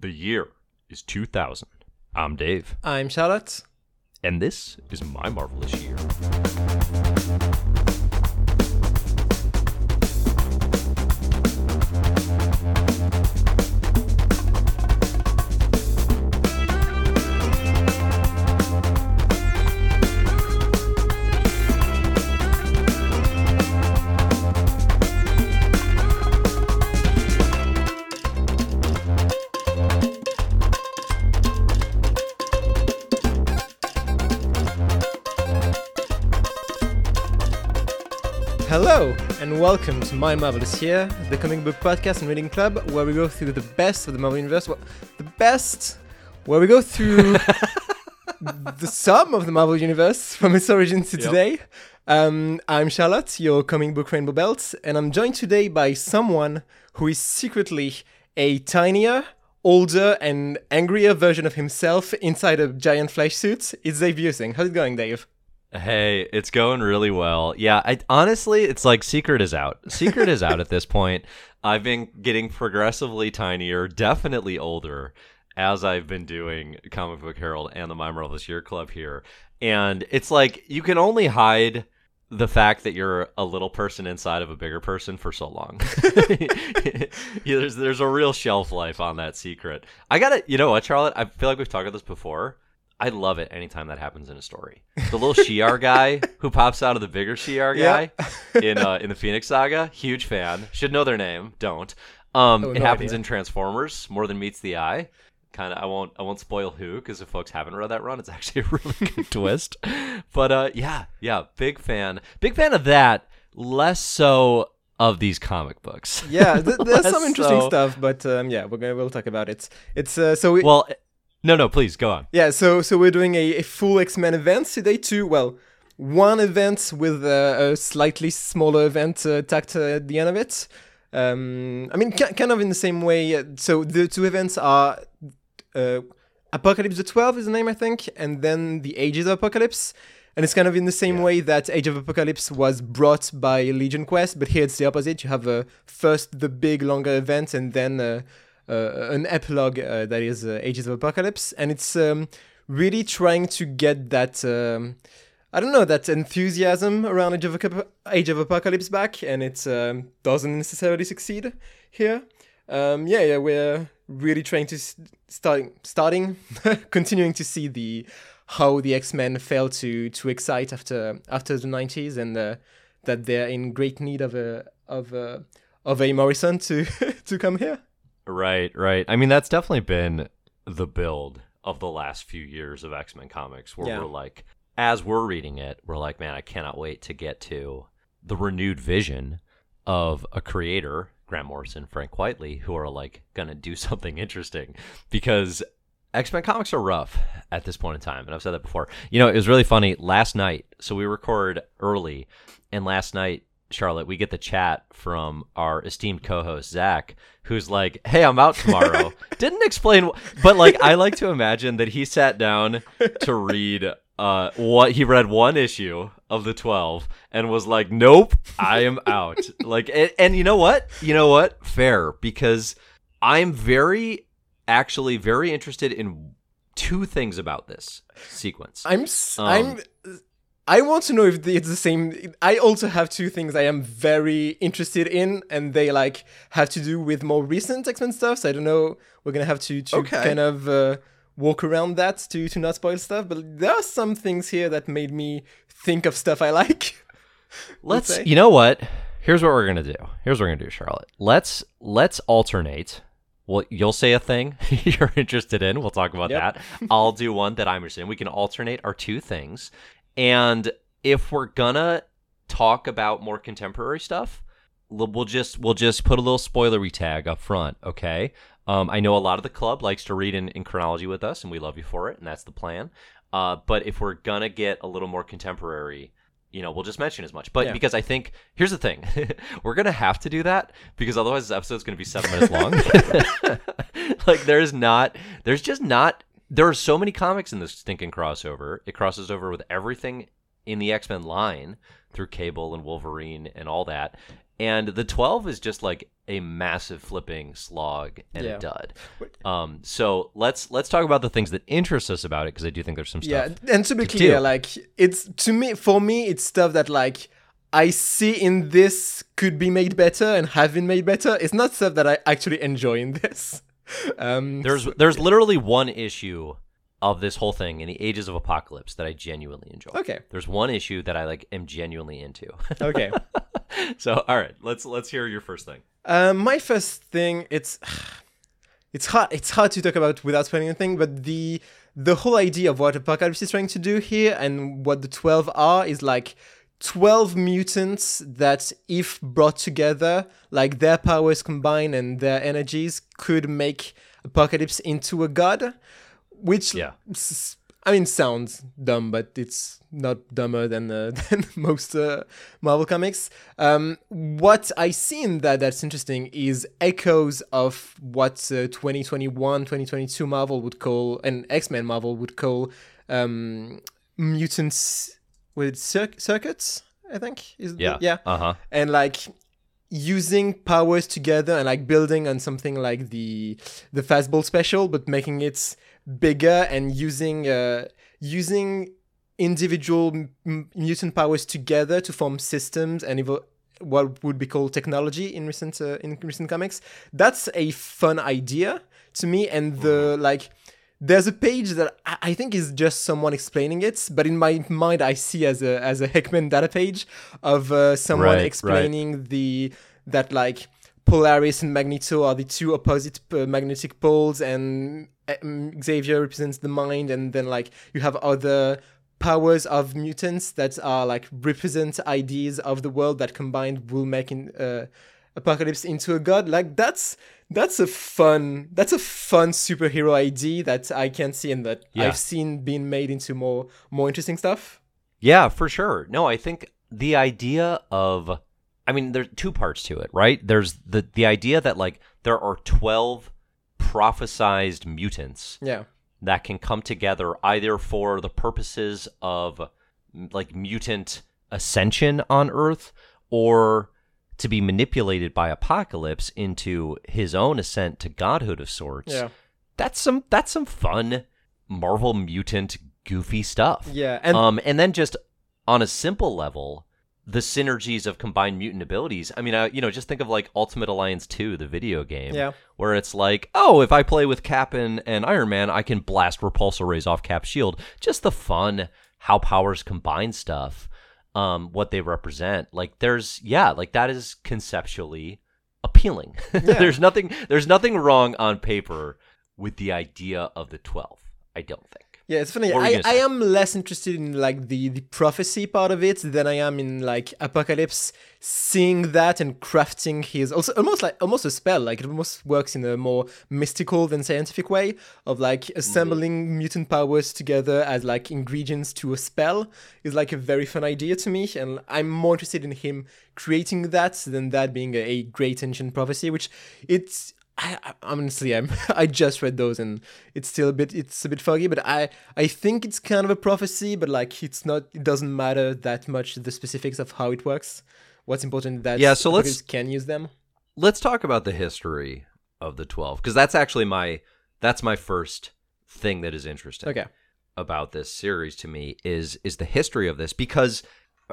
The year is 2000. I'm Dave, I'm Charlotte. and this is my marvelous year. Welcome to My Marvelous Year, the comic book podcast and reading club where we go through the best of the Marvel Universe. Well, the best, where we go through the sum of the Marvel Universe from its origin to Yep. today. Um, I'm Charlotte, your comic book rainbow belt, and I'm joined today by someone who is secretly a tinier, older, and angrier version of himself inside a giant flesh suit. It's Dave Buesing. How's it going, Dave? Hey, it's going really well. Yeah, I honestly, it's like Secret is out. Secret is out at this point. I've been getting progressively tinier, definitely older, as I've been doing Comic Book Herald and the My Marvelous Year Club here. And it's like you can only hide the fact that you're a little person inside of a bigger person for so long. yeah, there's there's a real shelf life on that secret. I gotta, you know what, Charlotte? I feel like we've talked about this before. I love it anytime that happens in a story. The little Shi'ar guy who pops out of the bigger Shi'ar Yeah. guy in uh, in the Phoenix Saga, huge fan. Should know their name, don't. Um, Oh, it no happens idea. in Transformers more than meets the eye. Kind of, I won't, I won't spoil who because if folks haven't read that run, it's actually a really good twist. But uh, yeah, yeah, big fan, big fan of that. Less so of these comic books. yeah, th- there's some interesting so. stuff, but um, yeah, we're gonna we'll talk about it. It's uh, so we, Well, no, no, please go on. yeah, so so we're doing a, a full X Men event today too. Well, one event with uh, a slightly smaller event uh, tacked uh, at the end of it. Um, I mean, ki- kind of in the same way. uh, So the two events are uh, Apocalypse the Twelve is the name I think, and then the Ages of Apocalypse. And it's kind of in the same Yeah. way that Age of Apocalypse was brought by Legion Quest, but here it's the opposite. You have uh, first the big longer event, and then uh, an epilogue uh, that is uh, Ages of Apocalypse, and it's um, really trying to get that um, I don't know that enthusiasm around Age of, Aco- Age of Apocalypse back, and it um, doesn't necessarily succeed here. Um, yeah, yeah, we're really trying to s- starting starting continuing to see the how the X Men failed to to excite after after the nineties, and uh, that they're in great need of a of a of a Morrison to to come here. Right, right. I mean, that's definitely been the build of the last few years of X Men comics, where Yeah. we're like, as we're reading it, we're like, man, I cannot wait to get to the renewed vision of a creator, Grant Morrison, Frank Quitely, who are like gonna do something interesting because X Men comics are rough at this point in time, and I've said that before. You know, it was really funny last night. So we record early, and last night, Charlotte, we get the chat from our esteemed co-host Zach, who's like, "Hey, I'm out tomorrow." Didn't explain, wh- but like, I like to imagine that he sat down to read. Uh, what he read one issue of the 12 and was like, "Nope, I am out." like, and, and you know what? You know what? Fair because I'm very actually very interested in two things about this sequence. I'm Um, am I want to know if it's the same. I also have two things I am very interested in, and they like have to do with more recent X Men stuff. So I don't know. We're gonna have to to Okay. kind of uh, walk around that to to not spoil stuff. But there are some things here that made me think of stuff I like. Let's you know what? Here's what we're gonna do. Here's what we're gonna do, Charlotte. Let's let's alternate. Well, you'll say a thing you're interested in. We'll talk about Yep. that. I'll do one that I'm interested in. We can alternate our two things. And if we're gonna talk about more contemporary stuff, we'll just we'll just put a little spoilery tag up front, okay? Um, I know a lot of the club likes to read in, in chronology with us, and we love you for it, and that's the plan. Uh, but if we're gonna get a little more contemporary, you know, we'll just mention as much. But Yeah. because I think here's the thing, we're gonna have to do that because otherwise this episode's gonna be seven minutes long. like there's not, there's just not. There are so many comics in this stinking crossover. It crosses over with everything in the X Men line through Cable and Wolverine and all that. and the 12 is just like a massive flipping slog and Yeah. a dud. Um, so let's let's talk about the things that interest us about it because I do think there's some stuff. Yeah, and to be to clear, do. like it's to me for me it's stuff that like I see in this could be made better and have been made better. It's not stuff that I actually enjoy in this. Um There's there's literally one issue of this whole thing in the Ages of Apocalypse that I genuinely enjoy. Okay. There's one issue that I like am genuinely into. okay. so all right, let's let's hear your first thing. Um, my first thing, it's it's hard. It's hard to talk about without spoiling anything. But the the whole idea of what Apocalypse is trying to do here and what the twelve are is like twelve mutants that, if brought together, like their powers combined and their energies, could make Apocalypse into a god. Which Yeah. s- I mean, sounds dumb, but it's not dumber than uh, than most uh, Marvel comics. Um, what I see in that that's interesting is echoes of what uh, 2021, 2022 Marvel would call, and X Men Marvel would call um, mutants with cir- circuits. I think is the- Yeah. yeah Uh huh. and like using powers together and like building on something like the the fastball special but making it bigger and using uh using individual m- m- mutant powers together to form systems and evo- what would be called technology in recent uh, in recent comics that's a fun idea to me and the like there's a page that I think is just someone explaining it, but in my mind I see as a as a Hickman data page of uh, someone Right, right. explaining the that like Polaris and Magneto are the two opposite uh, magnetic poles, and um, Xavier represents the mind, and then like you have other powers of mutants that are like represent ideas of the world that combined will make in, uh, apocalypse into a god like that's that's a fun that's a fun superhero idea that i can see and that Yeah. i've seen being made into more more interesting stuff Yeah, for sure. No, I think the idea of I mean there's two parts to it, right? There's the the idea that like there are 12 prophesized mutants yeah that can come together either for the purposes of like mutant ascension on earth or to be manipulated by apocalypse into his own ascent to godhood of sorts. yeah That's some that's some fun Marvel mutant goofy stuff. yeah and um, and then just on a simple level, the synergies of combined mutant abilities. I mean, uh, you know, just think of like Ultimate Alliance 2, the video game, Yeah. where it's like, oh, if I play with Cap and, and Iron Man, I can blast repulsor rays off Cap's shield. Just the fun, how powers combine stuff, um, what they represent. Like, there's, yeah, like that is conceptually appealing. there's nothing, there's nothing wrong on paper with the idea of the 12. I don't think. Yeah, it's funny. What were you I, I am less interested in like the, the prophecy part of it than I am in like Apocalypse seeing that and crafting his also almost like almost a spell. Like it almost works in a more mystical than scientific way of like mm-hmm. assembling mutant powers together as like ingredients to a spell is like a very fun idea to me. And I'm more interested in him creating that than that being a, a great ancient prophecy, which it's I, I honestly I'm I just read those and it's still a bit it's a bit foggy, but I I think it's kind of a prophecy, but like it's not it doesn't matter that much the specifics of how it works. What's important that Yeah, so let's- can use them. let's talk about the history of the 12 because that's actually my that's my first thing that is interesting Okay. about this series to me is is the history of this because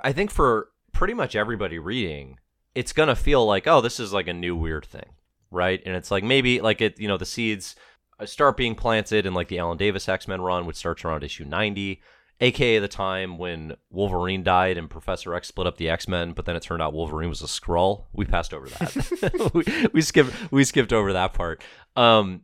i think for pretty much everybody reading it's going to feel like oh this is like a new weird thing right and it's like maybe like it you know the seeds uh, start being planted in like the alan davis x-men run which starts around issue 90 aka the time when Wolverine died and Professor X split up the X Men, but then it turned out Wolverine was a Skrull. We passed over that. we, we skipped we skipped over that part. Um,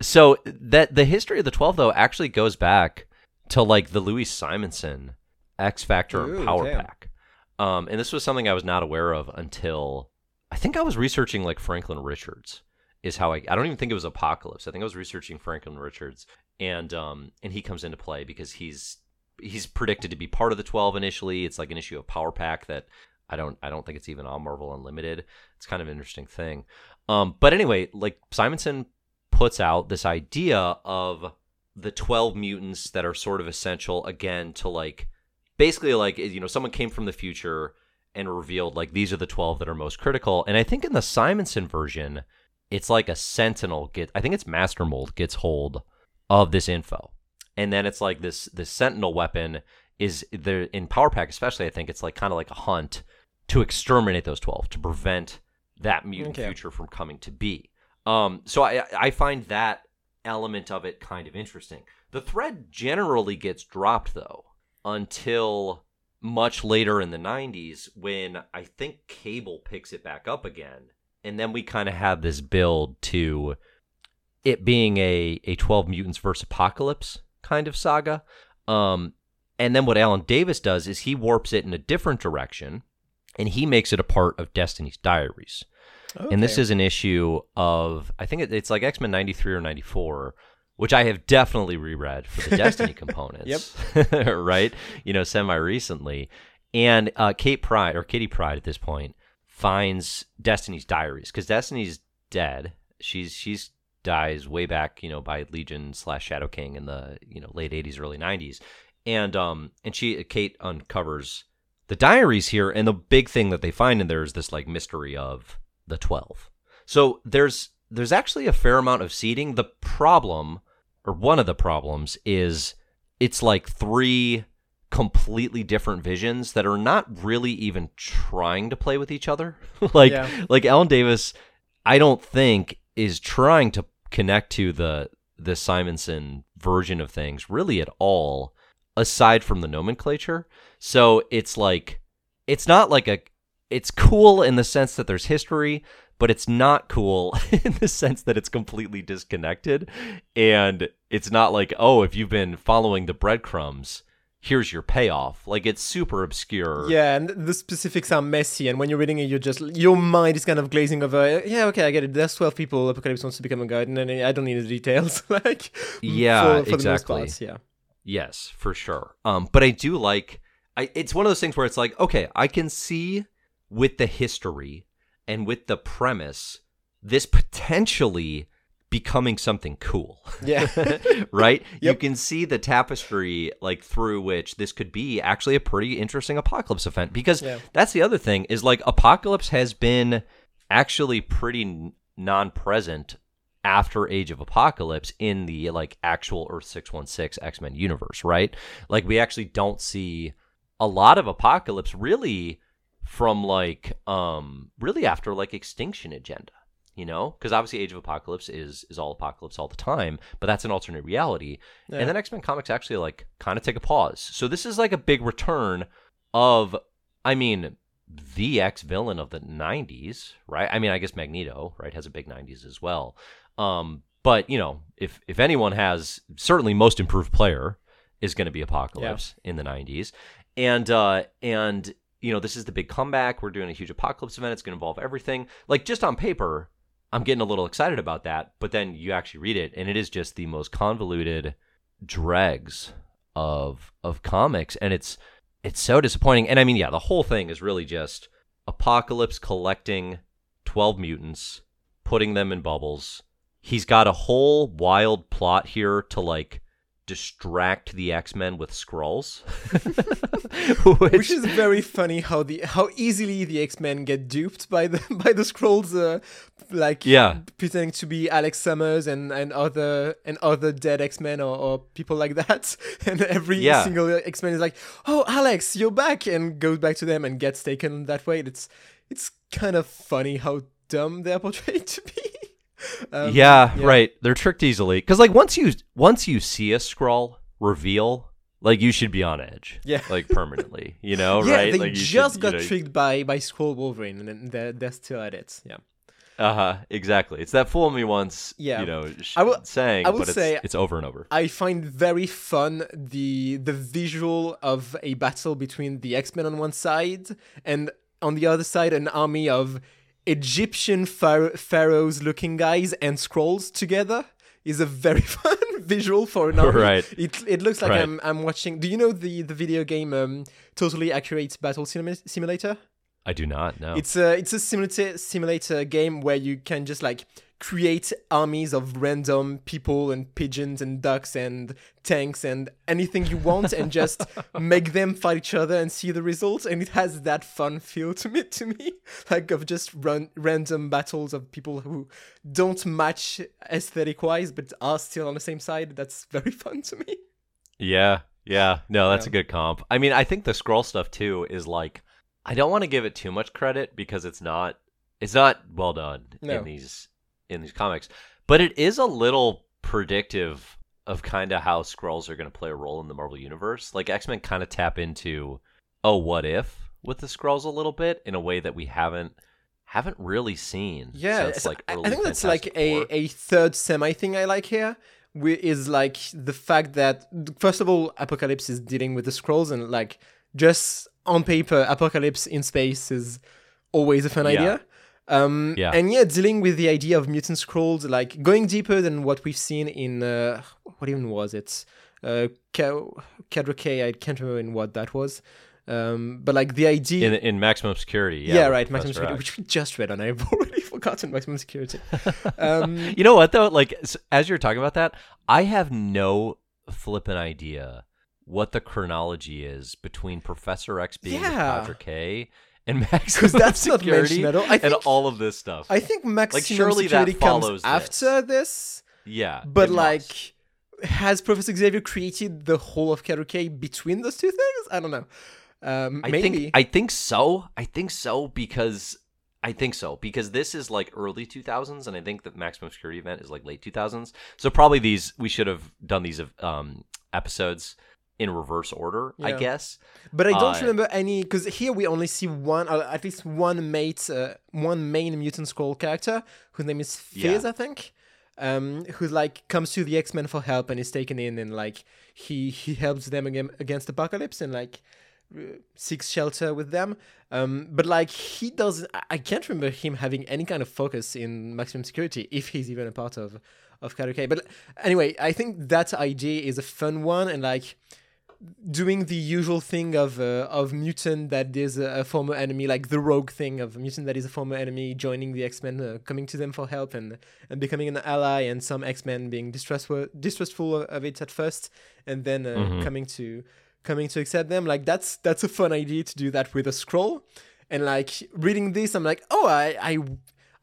so that the history of the Twelve though actually goes back to like the Louise Simonson X Factor and Power damn. Pack. Um, and this was something I was not aware of until I think I was researching like Franklin Richards. Is how I I don't even think it was Apocalypse. I think I was researching Franklin Richards, and um and he comes into play because he's he's predicted to be part of the 12 initially it's like an issue of power pack that i don't i don't think it's even on marvel unlimited it's kind of an interesting thing um but anyway like simonson puts out this idea of the 12 mutants that are sort of essential again to like basically like you know someone came from the future and revealed like these are the 12 that are most critical. And I think in the Simonson version, it's like a sentinel get I think it's Master Mold gets hold of this info. And then it's like this this sentinel weapon is there in Power Pack especially I think it's like kind of like a hunt to exterminate those 12 to prevent that mutant Okay. future from coming to be. Um so I I find that element of it kind of interesting. The thread generally gets dropped though until much later in the 90s when I think Cable picks it back up again. And then we kind of have this build to it being a, a 12 mutants versus apocalypse kind of saga. Um, and then what Alan Davis does is he warps it in a different direction and he makes it a part of Destiny's Diaries. And this is an issue of, I think it, it's like X Men 93 or 94, which I have definitely reread for the Destiny components. Yep. right? You know, semi recently. And uh, Kate Pryde, or Kitty Pryde at this point, finds Destiny's diaries because Destiny's dead. She's she's dies way back, you know, by Legion slash Shadow King in the you know late '80s, early '90s, and um and she Kate uncovers the diaries here, and the big thing that they find in there is this like mystery of the twelve. So there's there's actually a fair amount of seeding. The problem, or one of the problems, is it's like three completely different visions that are not really even trying to play with each other. like Yeah. like Alan Davis, I don't think is trying to connect to the the Simonson version of things really at all, aside from the nomenclature. So it's like it's not like a it's cool in the sense that there's history, but it's not cool in the sense that it's completely disconnected. And it's not like, oh, if you've been following the breadcrumbs, here's your payoff. Like it's super obscure. Yeah, and the specifics are messy, and when you're reading it, you're just your mind is kind of glazing over. Yeah, okay, I get it. There's twelve people. Apocalypse wants to become a god, and then I don't need the details. like, Yeah, for, for exactly. the most yeah. Yes, for sure. Um, but I do like I it's one of those things where it's like, okay, I can see with the history and with the premise this potentially becoming something cool. Yeah. right? You can see the tapestry like through which this could be actually a pretty interesting apocalypse event because Yeah. that's the other thing is like apocalypse has been actually pretty non-present after Age of Apocalypse in the like actual Earth 616 X-Men universe, right? Like we actually don't see a lot of apocalypse really from like um really after like extinction agenda you know? Because obviously age of apocalypse is is all apocalypse all the time but that's an alternate reality. Yeah. and then x-men comics actually like kind of take a pause. So this is like a big return of i mean the ex villain of the 90s right? I mean i guess magneto right has a big 90s as well. Um but you know if if anyone has certainly most improved player is going to be apocalypse in the 90s and uh and you know this is the big comeback. We're doing a huge apocalypse event. It's going to involve everything. Like just on paper i'm getting a little excited about that but then you actually read it and it is just the most convoluted dregs of of comics and it's it's so disappointing. And i mean yeah the whole thing is really just apocalypse collecting 12 mutants putting them in bubbles. He's got a whole wild plot here to like distract the x-men with Skrulls Which is very funny how the how easily the X Men get duped by the by the Skrulls, uh, like Yeah. pretending to be Alex Summers and, and other and other dead X Men or, or people like that, and every Yeah. single X Men is like, "Oh, Alex, you're back," and goes back to them and gets taken that way. It's it's kind of funny how dumb they're portrayed to be. Um, yeah, right. They're tricked easily because, like, once you once you see a Skrull reveal, like, you should be on edge, Yeah. like permanently. You know, Yeah, right? they like, you just should, got you know, tricked by by Skrull Wolverine, and then they're they're still at it. Yeah. Uh huh. Exactly. It's that fool me once. Yeah. You know, sh- I will- saying, I will but it's, say- it's over and over. I find very fun the the visual of a battle between the X Men on one side and on the other side an army of Egyptian phar- pharaohs looking guys and Skrulls together is a very fun visual for an army. Right. It it looks like Right. I'm I'm watching. Do you know the the video game um, Totally Accurate Battle Simu- Simulator? I do not know. It's a it's a simulator simulator game where you can just like create armies of random people and pigeons and ducks and tanks and anything you want and just make them fight each other and see the results and it has that fun feel to me to me like of just run random battles of people who don't match aesthetic wise but are still on the same side that's very fun to me Yeah, yeah. No, that's Yeah. a good comp. I mean, I think the Skrull stuff too is like I don't want to give it too much credit because it's not it's not well done No. in these in these comics, but it is a little predictive of kind of how Skrulls are going to play a role in the Marvel universe. Like X-Men kind of tap into oh, what if with the Skrulls a little bit in a way that we haven't haven't really seen. Yeah, so like I- I think that's like a, a third semi thing I like here, whi- is like the fact that first of all, Apocalypse is dealing with the Skrulls, and like just on paper, Apocalypse in space is always a fun Yeah. idea. Um, Yeah. and yeah, dealing with the idea of mutant Skrulls, like going deeper than what we've seen in uh, what even was it? Uh, Cadre K, I can't remember in what that was. Um, but like the idea, in in maximum security. Yeah, yeah, right, Maximum Security, which we just read, and I've already forgotten Maximum Security. Um, You know what though? Like as you're talking about that, I have no flippant idea what the chronology is between Professor X being Yeah. Cadre K and Max because that's not Security mentioned at all. I and think, all of this stuff. I think Maximum surely that Security comes follows this. after this, yeah, but it like, must. has Professor Xavier created the whole of K between those two things? I don't know. Um, I maybe. think I think so. I think so because I think so because this is like early 2000s, and I think that Maximum Security event is like late 2000s. So probably these we should have done these um, episodes in reverse order, I guess. But I don't Uh, remember any because here we only see one, or at least one mate, uh, one main mutant Skrull character whose name is Fizz, Yeah. I think, um, who like comes to the X Men for help and is taken in and like he he helps them again against Apocalypse and like uh, seeks shelter with them. Um, but like he doesn't, I- can't remember him having any kind of focus in Maximum Security if he's even a part of of Cadre K. But anyway, I think that idea is a fun one and like doing the usual thing of uh, of mutant that is a, a former enemy, like the rogue thing of mutant that is a former enemy joining the X Men, uh, coming to them for help and and becoming an ally, and some X Men being distrustful distrustful of, it at first, and then uh, Mhm. coming to coming to accept them. Like that's that's a fun idea to do that with a Skrull, and like reading this, I'm like, oh, I I.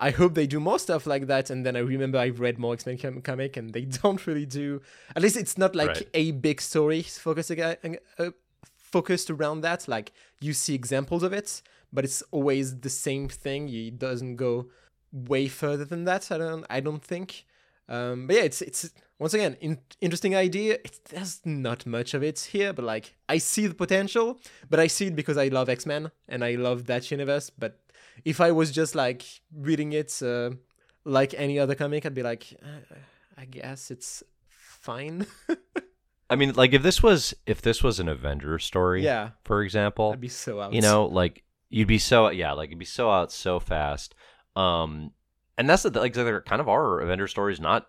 I hope they do more stuff like that, and then I remember I've read more X Men com- comic, and they don't really do. At least it's not like Right. a big story focused uh, focused around that. Like you see examples of it, but it's always the same thing. It doesn't go way further than that. I don't. I don't think. Um, but yeah, it's it's once again in, interesting idea. It, there's not much of it here, but like I see the potential. But I see it because I love X Men and I love that universe. But if I was just like reading it uh, like any other comic, I'd be like, uh, I guess it's fine. I mean, like if this was if this was an Avengers story, yeah, for example, I'd be so out. you know, like you'd be so yeah, like you'd be so out so fast. Um, and that's the like there kind of are Avengers stories, not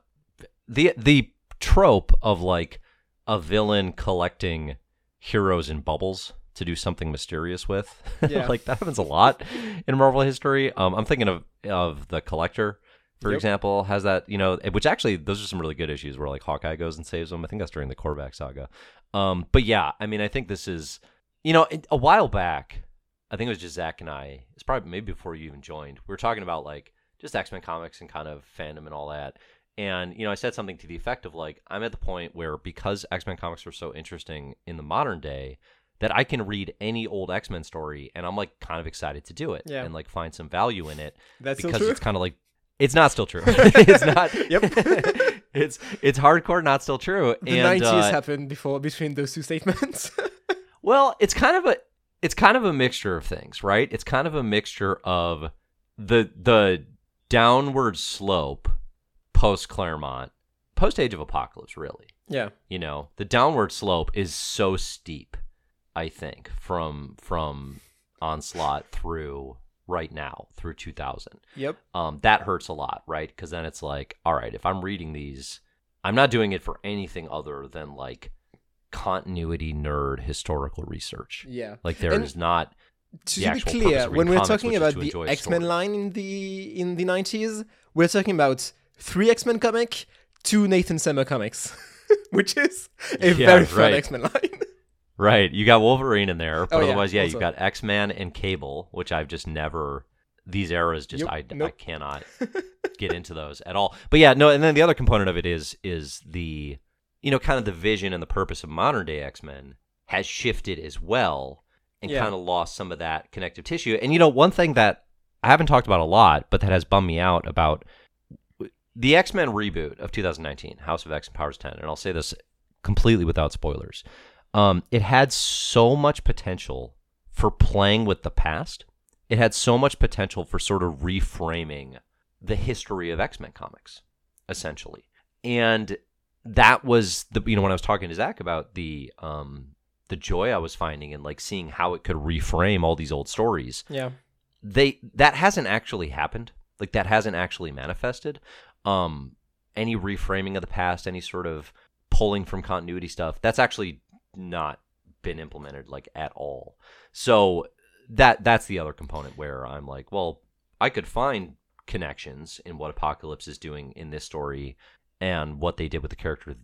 the the trope of like a villain collecting heroes in bubbles to do something mysterious with. Yeah. like that happens a lot in Marvel history. Um, I'm thinking of of the Collector, for Yep. example, has that you know, which actually those are some really good issues where like Hawkeye goes and saves them. I think that's during the Korvac saga. Um, but yeah, I mean, I think this is, you know, a while back, I think it was just Zach and I. It's probably maybe before you even joined. We were talking about like just X Men comics and kind of fandom and all that. And you know, I said something to the effect of like, I'm at the point where because X Men comics are so interesting in the modern day, that I can read any old X Men story and I'm like kind of excited to do it Yeah. and like find some value in it That's because it's kind of like it's not still true. it's not. Yep. it's it's hardcore, not still true. the and 90s uh, happened before between those two statements. well, it's kind of a it's kind of a mixture of things, right? It's kind of a mixture of the the downward slope post Claremont, post Age of Apocalypse, really. yeah. You know, the downward slope is so steep, I think, from from onslaught through right now through 2000 Yep. um, that hurts a lot, right? Because then it's like, all right, if I'm reading these, I'm not doing it for anything other than like continuity nerd historical research. Yeah. Like there And is not. to be clear, when we're comics, talking about the X Men line in the in the nineties, we're talking about three X Men comic, two Nathan Summer comics, which is a Yeah, very fun. X Men line. Right. You got Wolverine in there, but Oh, yeah, otherwise, yeah, also. you've got X Man and Cable, which I've just never. These eras just Yep, I, I cannot get into those at all. But yeah, no, and then the other component of it is is the you know kind of the vision and the purpose of modern day X Men has shifted as well and Yeah. kind of lost some of that connective tissue. And you know, one thing that I haven't talked about a lot, but that has bummed me out about the X Men reboot of 2019, House of X and Powers 10, and I'll say this completely without spoilers. Um, it had so much potential for playing with the past. It had so much potential for sort of reframing the history of X Men comics, essentially. And that was the you know when I was talking to Zach about the um the joy I was finding in like seeing how it could reframe all these old stories Yeah. they that hasn't actually happened like that hasn't actually manifested um any reframing of the past any sort of pulling from continuity stuff that's actually not been implemented like at all. So that that's the other component where i'm like well i could find connections in what apocalypse is doing in this story and what they did with the character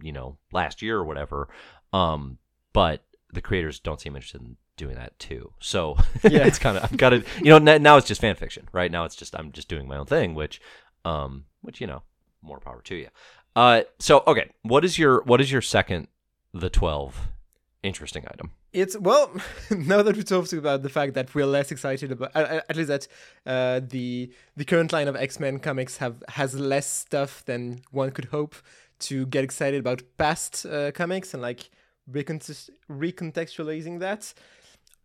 you know last year or whatever um but the creators don't seem interested in doing that too. So Yeah. it's kind of i've got to you know now it's just fan fiction right? Now it's just i'm just doing my own thing which um which you know more power to you. Uh so okay what is your what is your second the 12 interesting item It's well, now that we talked about the fact that we're less excited about, at least that uh, the the current line of X Men comics have has less stuff than one could hope to get excited about past uh, comics and like recontext- recontextualizing that.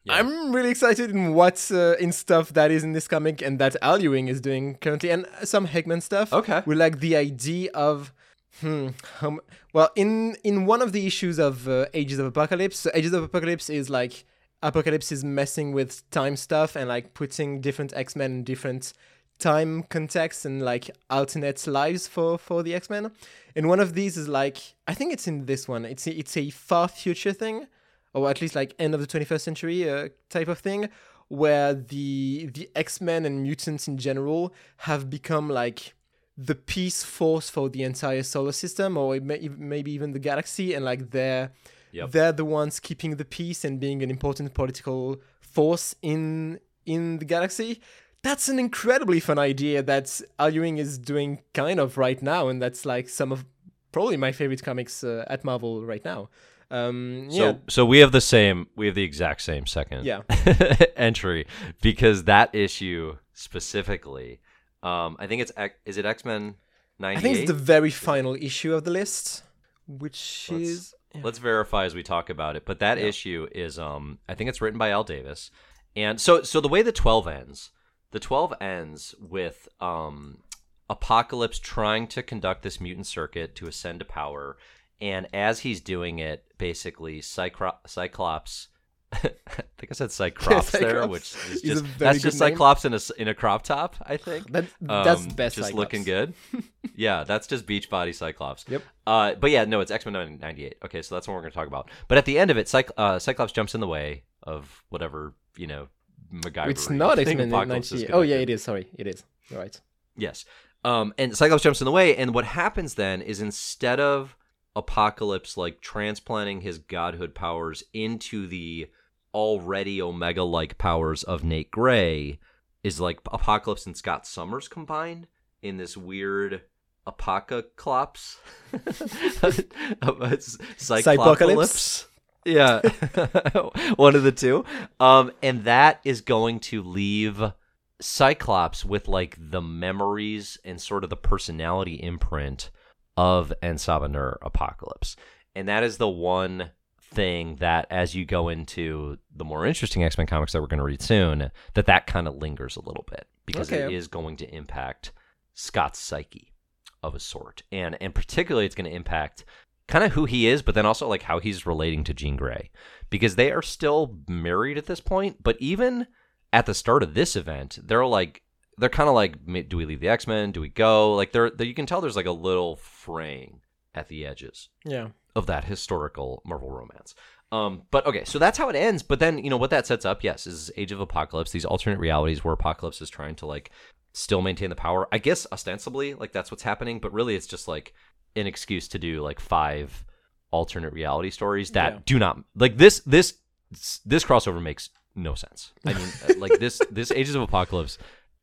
Yeah. I'm really excited in what's uh, in stuff that is in this comic and that Al Ewing is doing currently, and some Hickman stuff. okay We like the idea of hmm, um, well in in one of the issues of uh, Ages of Apocalypse, so Ages of Apocalypse is like Apocalypse is messing with time stuff and like putting different X Men in different time contexts and like alternate lives for for the X Men. And one of these is like I think it's in this one. It's a, it's a far future thing, or at least like end of the 21st century uh, type of thing, where the the X Men and mutants in general have become like the peace force for the entire solar system, or may, maybe even the galaxy, and like they're Yep. they're the ones keeping the peace and being an important political force in in the galaxy. That's an incredibly fun idea that Al Ewing is doing kind of right now, and that's like some of probably my favorite comics uh, at Marvel right now. Um, so so we have the same we have the exact same second Yeah. entry because that issue specifically um i think it's X- is it x-men 98 I think it's the very final issue of the list, which Let's- is Let's verify as we talk about it. But that Yeah. issue is um I think it's written by Al Davis. And so so the way the 12 ends, the 12 ends with um Apocalypse trying to conduct this mutant circuit to ascend to power and as he's doing it basically Cyclops I think I said Cyclops there, Cyclops which is just that's just name. Cyclops in a in a crop top, I think. that, that's Um, best. Just Cyclops. looking good. yeah, that's just Beachbody Cyclops. Yep. Uh, but yeah, no, it's X Men '98. Okay, so that's what we're going to talk about. But at the end of it, uh, Cyclops jumps in the way of whatever you know, MacGyver. It's not X Men 98. Oh yeah, it is. Sorry, it is. You're right. Yes. Um, and Cyclops jumps in the way, and what happens then is instead of Apocalypse like transplanting his godhood powers into the already Omega like powers of Nate Gray, is like Apocalypse and Scott Summers combined in this weird apocalypse. Cyclocalypse. Yeah, one of the two. Um, and that is going to leave Cyclops with like the memories and sort of the personality imprint of En Sabah Nur Apocalypse. And that is the one thing that as you go into the more interesting X-Men comics that we're going to read soon, that that kind of lingers a little bit because it Okay. is going to impact Scott's psyche of a sort. And and particularly it's going to impact kind of who he is, but then also like how he's relating to Jean Grey because they are still married at this point, but even at the start of this event, they're like they're kind of like, do we leave the X Men? Do we go? Like, they're, they you can tell there's like a little fraying at the edges Yeah. Of that historical Marvel romance. Um, but okay, so that's how it ends. But then you know what that sets up, yes, is Age of Apocalypse. These alternate realities where Apocalypse is trying to like still maintain the power. I guess ostensibly, like that's what's happening, but really it's just like an excuse to do like five alternate reality stories that Yeah. do not like this this this crossover makes no sense. I mean, uh, like this this Ages of Apocalypse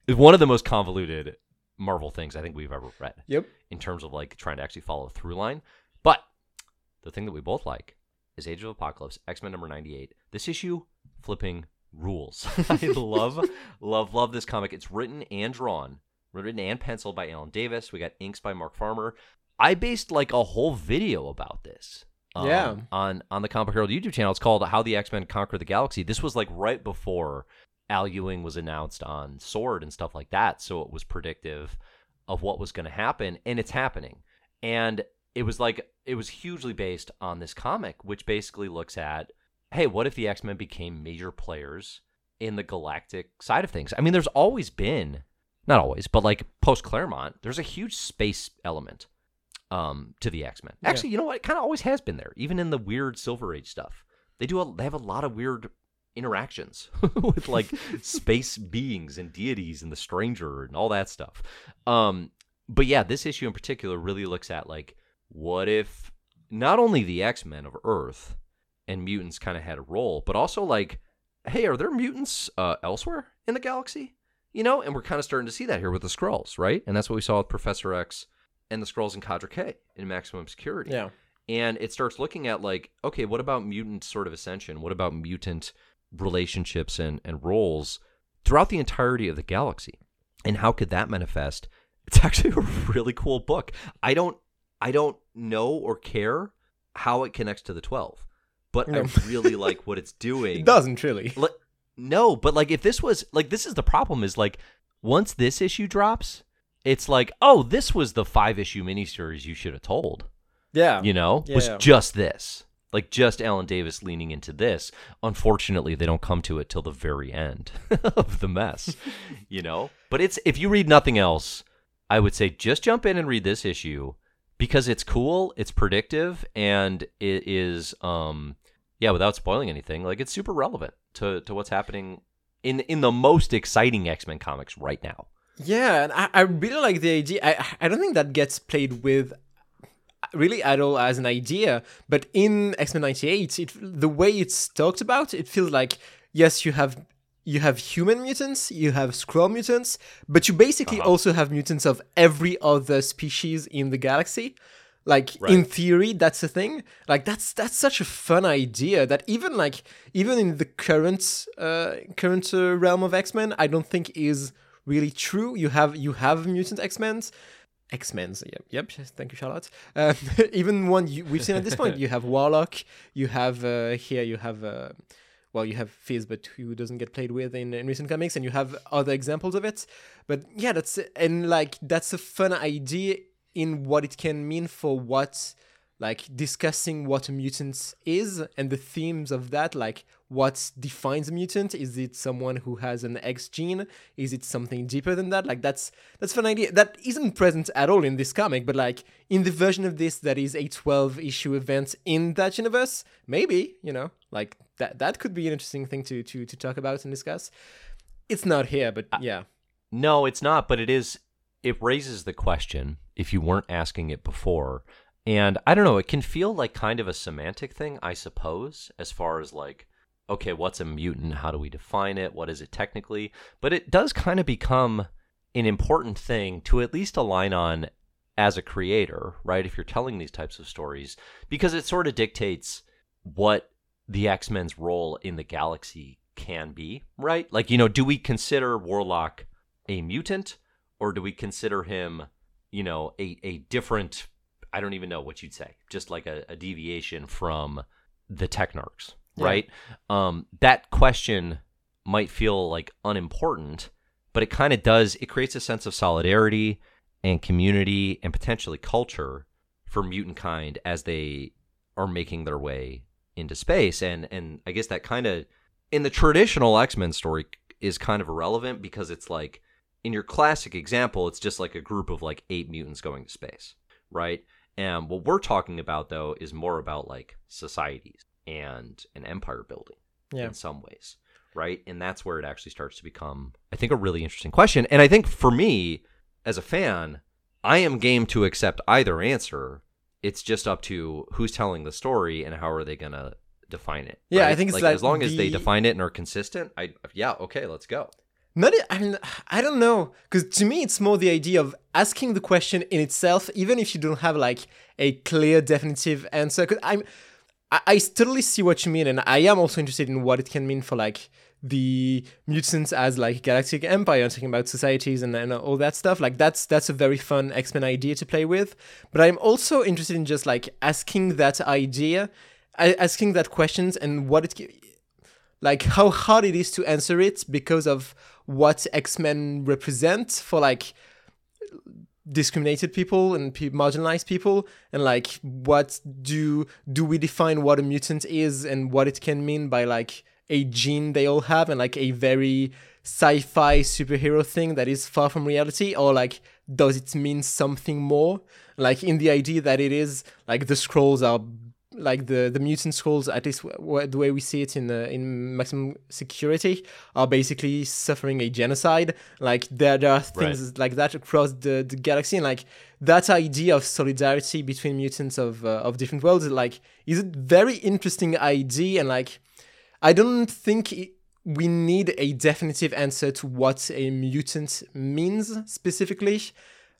is one of the most convoluted Marvel things I think we've ever read Yep. in terms of like trying to actually follow a through line. But the thing that we both like is Age of Apocalypse, X Men number 98. This issue flipping rules. I love, love, love this comic. It's written and drawn, written and penciled by Alan Davis. We got inks by Mark Farmer. I based like a whole video about this. um, Yeah. On on the Comic Herald YouTube channel. It's called How the X Men Conquer the Galaxy. This was like right before Al Ewing was announced on Sword and stuff like that. So it was predictive of what was going to happen, and it's happening. And it was like it was hugely based on this comic, which basically looks at, hey, what if the X Men became major players in the galactic side of things? I mean, there's always been, not always, but like post Claremont, there's a huge space element um, to the X Men. Yeah. Actually, you know what? It kind of always has been there, even in the weird Silver Age stuff. They do. A, they have a lot of weird interactions with like space beings and deities and the stranger and all that stuff. Um, but yeah, this issue in particular really looks at like what if not only the X Men of Earth and mutants kind of had a role, but also like, hey, are there mutants uh, elsewhere in the galaxy? You know, and we're kind of starting to see that here with the Skrulls, right? And that's what we saw with Professor X and the Skrulls in Cadre K in Maximum Security Yeah. and it starts looking at like okay what about mutant sort of ascension what about mutant relationships and, and roles throughout the entirety of the galaxy and how could that manifest it's actually a really cool book i don't i don't know or care how it connects to the 12 but No. i really like what it's doing It doesn't really. Li- no, but like if this was like this is the problem is like once this issue drops, it's like oh this was the five issue miniseries you should have told. Yeah. You know, was just this. Like just Alan Davis leaning into this. Unfortunately, they don't come to it till the very end of the mess. you know? But it's if you read nothing else, I would say just jump in and read this issue because it's cool, it's predictive, and it is um yeah, without spoiling anything, like it's super relevant to to what's happening in in the most exciting X-Men comics right now. Yeah, and I, I really like the idea. I I don't think that gets played with really at all as an idea, but in X Men '98, it the way it's talked about, it feels like yes, you have you have human mutants, you have Skrull mutants, but you basically Uh-huh. also have mutants of every other species in the galaxy. Like in theory, that's a thing. Like that's that's such a fun idea that even like even in the current uh, current uh, realm of X Men, I don't think is really true. You have you have mutant X Men's. X Men's, yep, yep. Thank you, Charlotte. Um, even one you, we've seen at this point, you have Warlock. You have uh, here, you have uh, well, you have Fizz, but who doesn't get played with in, in recent comics, and you have other examples of it. But yeah, that's and like that's a fun idea in what it can mean for what like discussing what a mutant is and the themes of that like what defines a mutant. Is it someone who has an x gene? Is it something deeper than that? Like that's that's an idea. That isn't present at all in this comic but like in the version of this that is a 12 issue event in that universe maybe you know like that that could be an interesting thing to to to talk about and discuss it's not here but yeah No, it's not, but it is it raises the question if you weren't asking it before. And I don't know, it can feel like kind of a semantic thing, I suppose, as far as like okay, what's a mutant? How do we define it? What is it technically? But it does kind of become an important thing to at least align on as a creator, right? If you're telling these types of stories, because it sort of dictates what the X Men's role in the galaxy can be, right? Like, you know, do we consider Warlock a mutant or do we consider him, you know, a, a different, I don't even know what you'd say, just like a, a deviation from the Technarchs, Yeah. right? Um, that question might feel like unimportant, but it kind of does, it creates a sense of solidarity and community and potentially culture for mutant kind as they are making their way into space and and I guess that kind of in the traditional X-Men story is kind of irrelevant because it's like in your classic example it's just like a group of like eight mutants going to space right and what we're talking about though is more about like societies and an empire building Yeah. in some ways right? And that's where it actually starts to become, I think, a really interesting question. And I think for me, as a fan, I am game to accept either answer. It's just up to who's telling the story and how are they gonna define it. Yeah, I think it's like, as long as they define it and are consistent, I yeah, okay, let's go. Not, I mean, I don't know, because to me it's more the idea of asking the question in itself, even if you don't have like a clear, definitive answer. Because I'm, I, I totally see what you mean, and I am also interested in what it can mean for like the mutants as like galactic empire, and talking about societies and, and all that stuff. Like that's that's a very fun X Men idea to play with. But I'm also interested in just like asking that idea, asking that questions and what it. like how hard it is to answer it because of what X-Men represent for like discriminated people and pe- marginalized people and like what do do we define what a mutant is and what it can mean by like a gene they all have and like a very sci-fi superhero thing that is far from reality or like does it mean something more? Like in the idea that it is like the Skrulls are like the the mutant Skrulls at least w- w- the way we see it in uh, in maximum security are basically suffering a genocide. Like there, there are things like that across the, the galaxy and like that idea of solidarity between mutants of uh, of different worlds like is a very interesting idea and like i don't think it, we need a definitive answer to what a mutant means specifically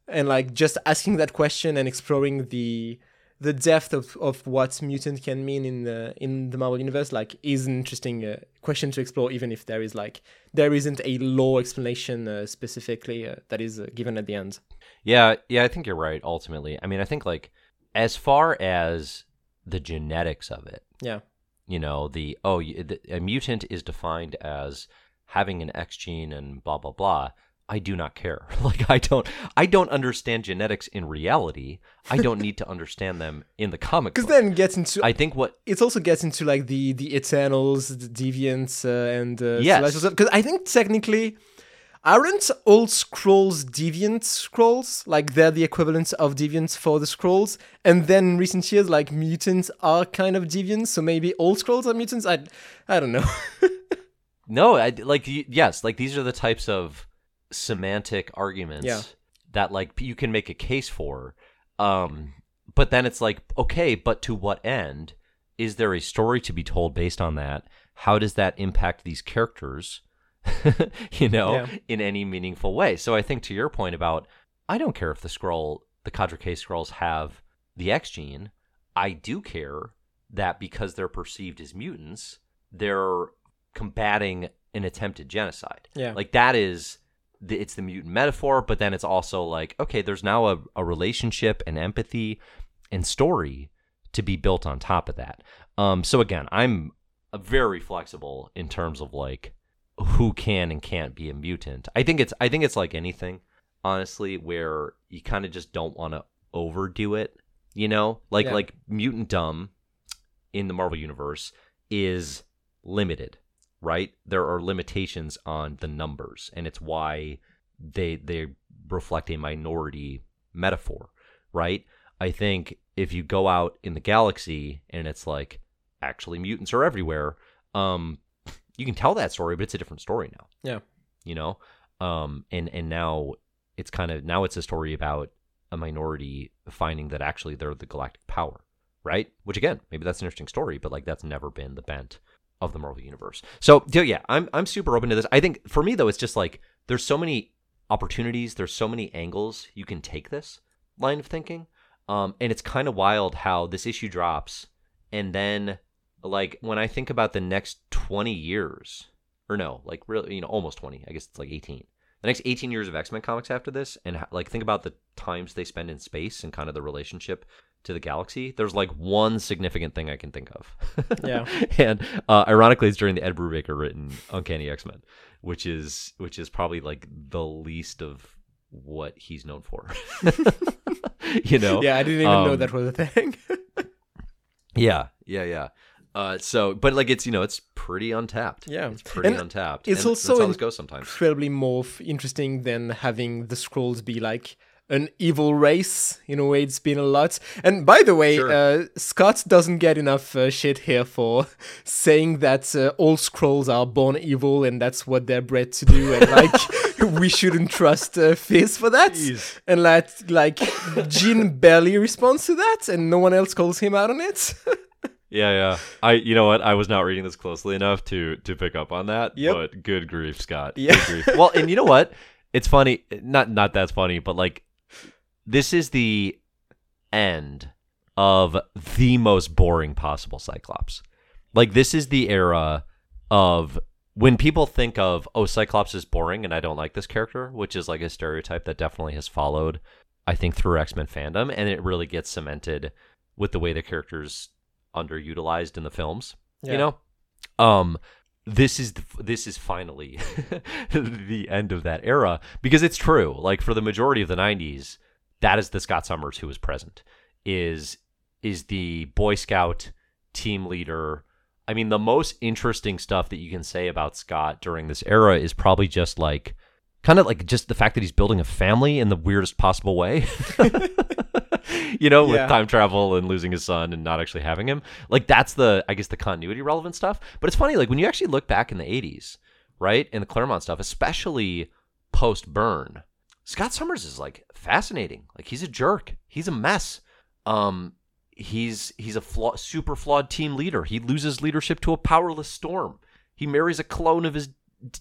and like just asking that question and exploring the the depth of, of what mutant can mean in the in the Marvel universe like is an interesting uh, question to explore even if there is like there isn't a law explanation uh, specifically uh, that is uh, given at the end Yeah, yeah, I think you're right. Ultimately, I mean, I think like as far as the genetics of it, yeah you know, the oh, the, a mutant is defined as having an X gene and blah blah blah. I do not care. Like I don't, I don't understand genetics in reality. I don't need to understand them in the comic because then it gets into I think what it also gets into like the the Eternals, the Deviants, uh, and uh, Yes. Because I think technically, aren't all Skrulls deviant Skrulls? Like they're the equivalent of deviants for the Skrulls. And then in recent years, like mutants are kind of deviants, so maybe all Skrulls are mutants. I, I don't know. No, I, like yes, like these are the types of semantic arguments Yeah. that like you can make a case for. Um, but then it's like, okay, but to what end? Is there a story to be told based on that? How does that impact these characters? you know, Yeah. in any meaningful way. So I think to your point about, I don't care if the Skrull, the Cadre K Skrulls have the X gene. I do care that because they're perceived as mutants, they're combating an attempted genocide. Yeah. Like that is the, it's the mutant metaphor, but then it's also like okay, there's now a, a relationship and empathy and story to be built on top of that. Um, so again, I'm very flexible in terms of like who can and can't be a mutant. I think it's I think it's like anything, honestly, where you kind of just don't want to overdo it. You know, like Yeah. like mutantdom in the Marvel universe is limited, right? There are limitations on the numbers, and it's why they they reflect a minority metaphor, right? I think if you go out in the galaxy and it's like actually mutants are everywhere, um, you can tell that story, but it's a different story now. Yeah. You know? Um and and now it's kind of now it's a story about a minority finding that actually they're the galactic power, right? Which again, maybe that's an interesting story, but like that's never been the bent of the Marvel universe. So yeah, I'm I'm super open to this. I think for me though, it's just like there's so many opportunities, there's so many angles you can take this line of thinking. Um, and it's kind of wild how this issue drops, and then like when I think about the next 20 years, or no, like really, you know, almost 20. I guess it's like 18. The next 18 years of X Men comics after this, and like think about the times they spend in space and kind of the relationship to the galaxy. There's like one significant thing I can think of. Yeah. and uh, ironically, it's during the Ed Brubaker written Uncanny X Men, which is which is probably like the least of what he's known for. you know? yeah, I didn't even know Um, that was a thing. Yeah, yeah, yeah. Uh, so, but like it's you know it's pretty untapped. Yeah. it's pretty And untapped. it's and also that's goes sometimes. Incredibly more f- interesting than having the Skrulls be like an evil race in a way it's been a lot and by the way Sure. uh, scott doesn't get enough uh, shit here for saying that uh, all Skrulls are born evil and that's what they're bred to do and like we shouldn't trust uh, fizz for that Jeez. and like like Jean barely responds to that and no one else calls him out on it Yeah, yeah. I, you know what? I was not reading this closely enough to to pick up on that. Yep. But good grief, Scott. Yeah. Good grief. Well, and you know what? It's funny. Not not that's funny, but like, this is the end of the most boring possible Cyclops. Like, this is the era of when people think of oh Cyclops is boring and I don't like this character, which is like a stereotype that definitely has followed, I think, through X Men fandom, and it really gets cemented with the way the characters underutilized in the films. Yeah. You know, um, this is the, this is finally the end of that era because it's true. Like for the majority of the '90s, that is the Scott Summers who was present. Is is the Boy Scout team leader. I mean, the most interesting stuff that you can say about Scott during this era is probably just like, kind of like just the fact that he's building a family in the weirdest possible way. you know, Yeah. with time travel and losing his son and not actually having him. Like that's the, I guess, the continuity relevant stuff. But it's funny, like when you actually look back in the '80s, right, and the Claremont stuff, especially post Burn, Scott Summers is like fascinating. Like he's a jerk. He's a mess. Um, he's he's a flaw, super flawed team leader. He loses leadership to a powerless storm. He marries a clone of his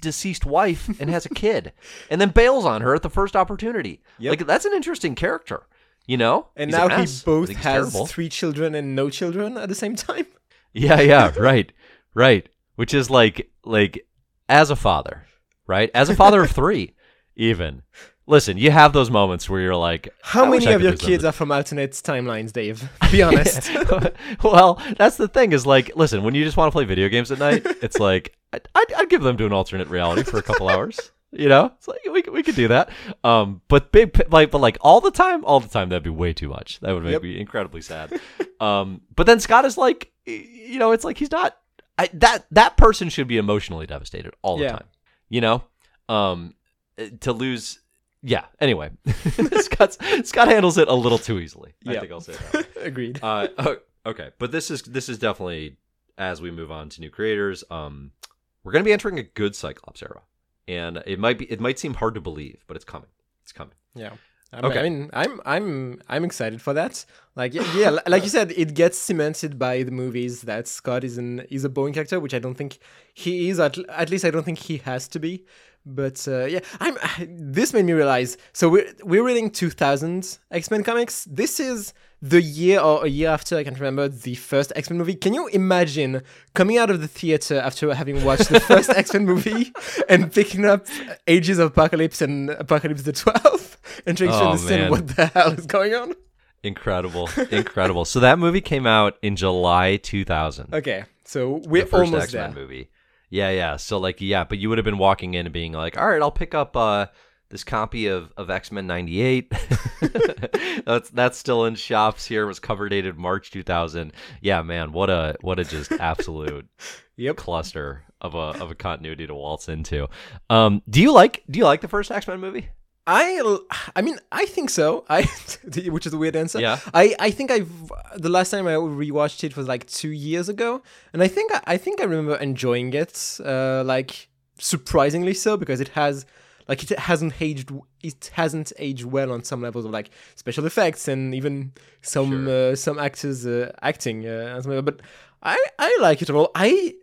deceased wife and has a kid, and then bails on her at the first opportunity. Yep. Like that's an interesting character, you know. and He's now he both has terrible. three children and no children at the same time Yeah, yeah, right, right. Which is like, like, as a father, right? As a father of three, even. Listen, you have those moments where you're like, How many of your kids something. are from alternate timelines, Dave? Be honest. well, that's the thing is like, listen, when you just want to play video games at night, it's like I'd, I'd, I'd give them to an alternate reality for a couple hours. You know, it's like we, could- we could do that. Um, but big like, but like all the time, all the time, that'd be way too much. That would make Yep. me incredibly sad. um, but then Scott is like, you know, it's like he's not. I, that that person should be emotionally devastated all the Yeah. time. You know, um, uh, to lose. Yeah. Anyway, Scott Scott handles it a little too easily. I Yeah. think I'll say that. Agreed. Uh, okay, but this is this is definitely as we move on to new creators. Um, we're going to be entering a good Cyclops era, and it might be it might seem hard to believe, but it's coming. It's coming. Yeah. I mean, Okay. I mean, I'm I'm I'm excited for that. Like yeah, yeah, like you said, it gets cemented by the movies that Scott is an is a Boeing character, which I don't think he is. At, at least I don't think he has to be. But uh, yeah, I'm. This made me realize. So we're we're reading 2000 X Men comics. This is the year or a year after I can't remember the first X Men movie. Can you imagine coming out of the theater after having watched the first X Men movie and picking up Ages of Apocalypse and Apocalypse the 12 and trying to Oh, understand man. what the hell is going on? Incredible, incredible. So that movie came out in July 2000. Okay, so we're the first almost X Men there. movie. Yeah, yeah. So like, yeah, but you would have been walking in and being like, "All right, I'll pick up uh, this copy of, of X Men '98. that's that's still in shops here. It was cover dated March 2000. Yeah, man, what a what a just absolute Yep. cluster of a of a continuity to waltz into. Um, do you like do you like the first X Men movie? I, I mean, I think so. I, which is a weird answer. Yeah. I, I think I've the last time I rewatched it was like two years ago, and I think I think I remember enjoying it, uh, like surprisingly so because it has like it hasn't aged it hasn't aged well on some levels of like special effects and even some Sure. uh, some actors uh, acting uh. But I I like it all. I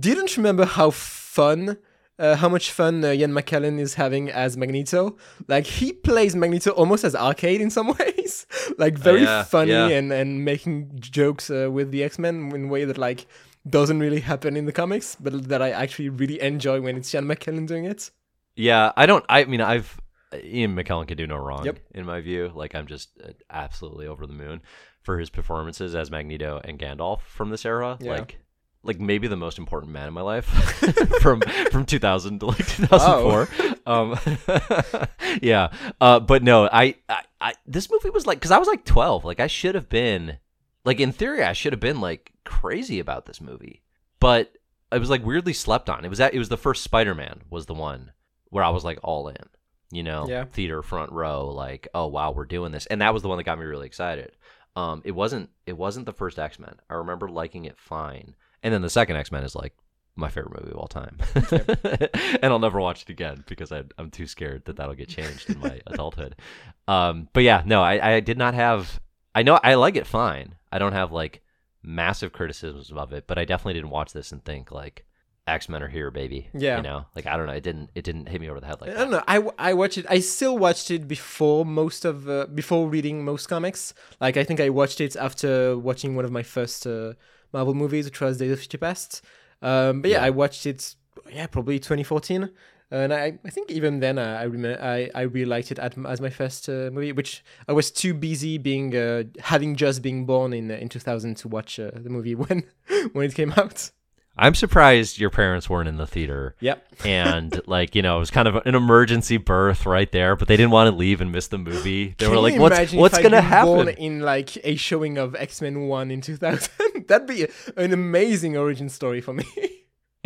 didn't remember how fun. Uh, how much fun uh, Ian McKellen is having as Magneto. Like he plays Magneto almost as arcade in some ways. like very yeah, funny yeah. and and making jokes uh, with the X-Men in a way that like doesn't really happen in the comics, but that I actually really enjoy when it's Ian McKellen doing it. Yeah, I don't. I mean, I've Ian McKellen can do no wrong Yep. in my view. Like, I'm just uh, absolutely over the moon for his performances as Magneto and Gandalf from this era. Yeah. Like, like maybe the most important man in my life from from 2000 to like 2004. Um, yeah. Uh, but no, I, I, I this movie was like because I was like 12. Like, I should have been like in theory, I should have been like crazy about this movie, but it was like weirdly slept on. It was that it was the first Spider-Man was the one where I was like all in. you know, Yeah. theater front row, like, oh wow, we're doing this, and that was the one that got me really excited. Um, it wasn't it wasn't the first X Men. I remember liking it fine, and then the second X Men is like my favorite movie of all time, and I'll never watch it again because I, I'm too scared that that'll get changed in my adulthood. Um, but yeah, no, I, I did not have. I know I like it fine. I don't have like massive criticisms of it, but I definitely didn't watch this and think like X Men are here, baby. Yeah. you know, like I don't know, it didn't it didn't hit me over the head like I that. don't know. I, I watched it. I still watched it before most of uh, before reading most comics. Like I think I watched it after watching one of my first uh, Marvel movies, which was Days of Future Past. Um, but yeah, Yeah. I watched it. Yeah, probably 2014. And I, I think even then uh, I remember I, I really liked it at, as my first uh, movie, which I was too busy being uh, having just been born in uh, in 2000 to watch uh, the movie when when it came out. I'm surprised your parents weren't in the theater. Yep. and like you know it was kind of an emergency birth right there but they didn't want to leave and miss the movie they Can were like what's what's gonna been born happen in like a showing of X Men One in 2000? That'd be an amazing origin story for me.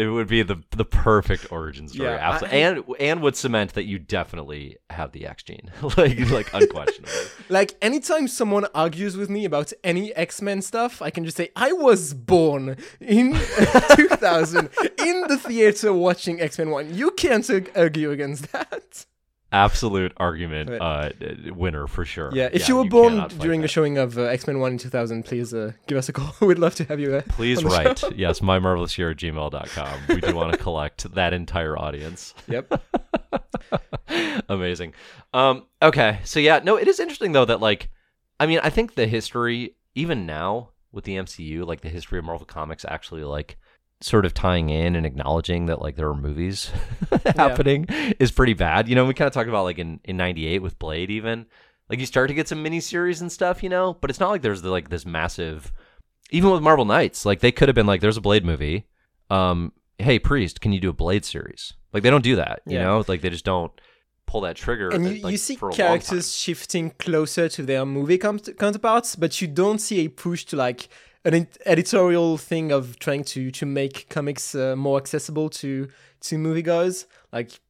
It would be the the perfect origin story Yeah, absolutely I- and and would cement that you definitely have the x gene like like unquestionably like anytime someone argues with me about any X Men stuff, I can just say I was born in 2000 in the theater watching X Men One. You can't argue against that. Absolute argument uh winner for sure Yeah, if you were born during that. a showing of uh, X Men One in 2000, please uh, give us a call. We'd love to have you. Uh, please write yes my marvelous year at gmail.com we do want to collect that entire audience Yep. Amazing. Um, okay, so yeah, no, it is interesting though that like, I mean, I think the history, even now with the MCU, like the history of Marvel Comics, actually like sort of tying in and acknowledging that like there are movies happening is pretty bad. You know, we kind of talked about like in in '98 with Blade, even like you start to get some miniseries and stuff, you know, but it's not like there's like this massive. Even with Marvel Knights, like they could have been like, there's a Blade movie. Um, hey Priest, can you do a Blade series? Like they don't do that, you Yeah. know, like they just don't pull that trigger. and uh, you, like, you see characters shifting closer to their movie com- counterparts but you don't see a push to like an editorial thing of trying to to make comics uh, more accessible to to moviegoers like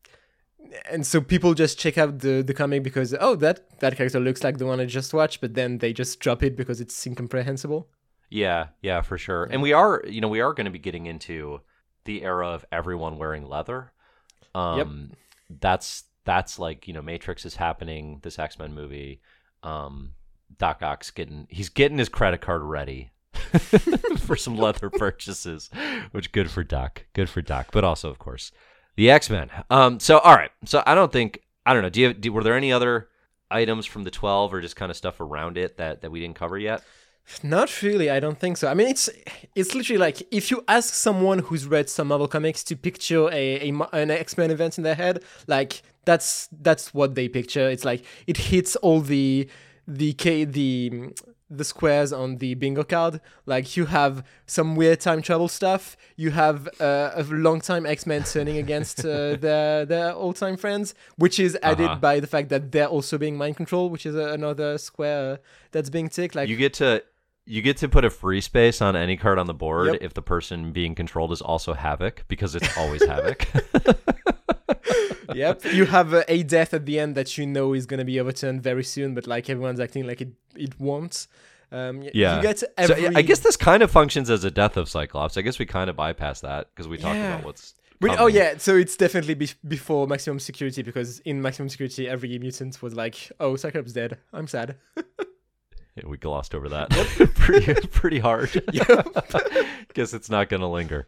and so people just check out the the comic because oh that that character looks like the one I just watched but then they just drop it because it's incomprehensible Yeah, yeah, for sure. And we are, you know, we are going to be getting into the era of everyone wearing leather. Um that's that's like, you know, Matrix is happening, this X-Men movie. Um Doc Ock's getting he's getting his credit card ready for some leather purchases, which good for Doc. Good for Doc, but also of course the X-Men. Um so all right. So I don't think I don't know, do you do, were there any other items from the 12 or just kind of stuff around it that that we didn't cover yet? Not really, I don't think so. I mean, it's it's literally like if you ask someone who's read some Marvel comics to picture a, a an X Men event in their head, like that's that's what they picture. It's like it hits all the the K the the squares on the bingo card. Like you have some weird time travel stuff. You have uh, a long time X Men turning against uh, their their old time friends, which is added Uh-huh. by the fact that they're also being mind controlled, which is uh, another square that's being ticked. Like you get to you get to put a free space on any card on the board Yep. if the person being controlled is also Havok because it's always Havok yep. You have uh, a death at the end that you know is going to be overturned very soon, but like everyone's acting like it, it won't. Um, Yeah. You get so i guess this kind of functions as a death of cyclops i guess we kind of bypass that because we talked Yeah. about what's oh yeah, so it's definitely be- before maximum security because in maximum security every mutant was like, "Oh, Cyclops dead. I'm sad." Yeah, we glossed over that pretty pretty hard guess it's not gonna linger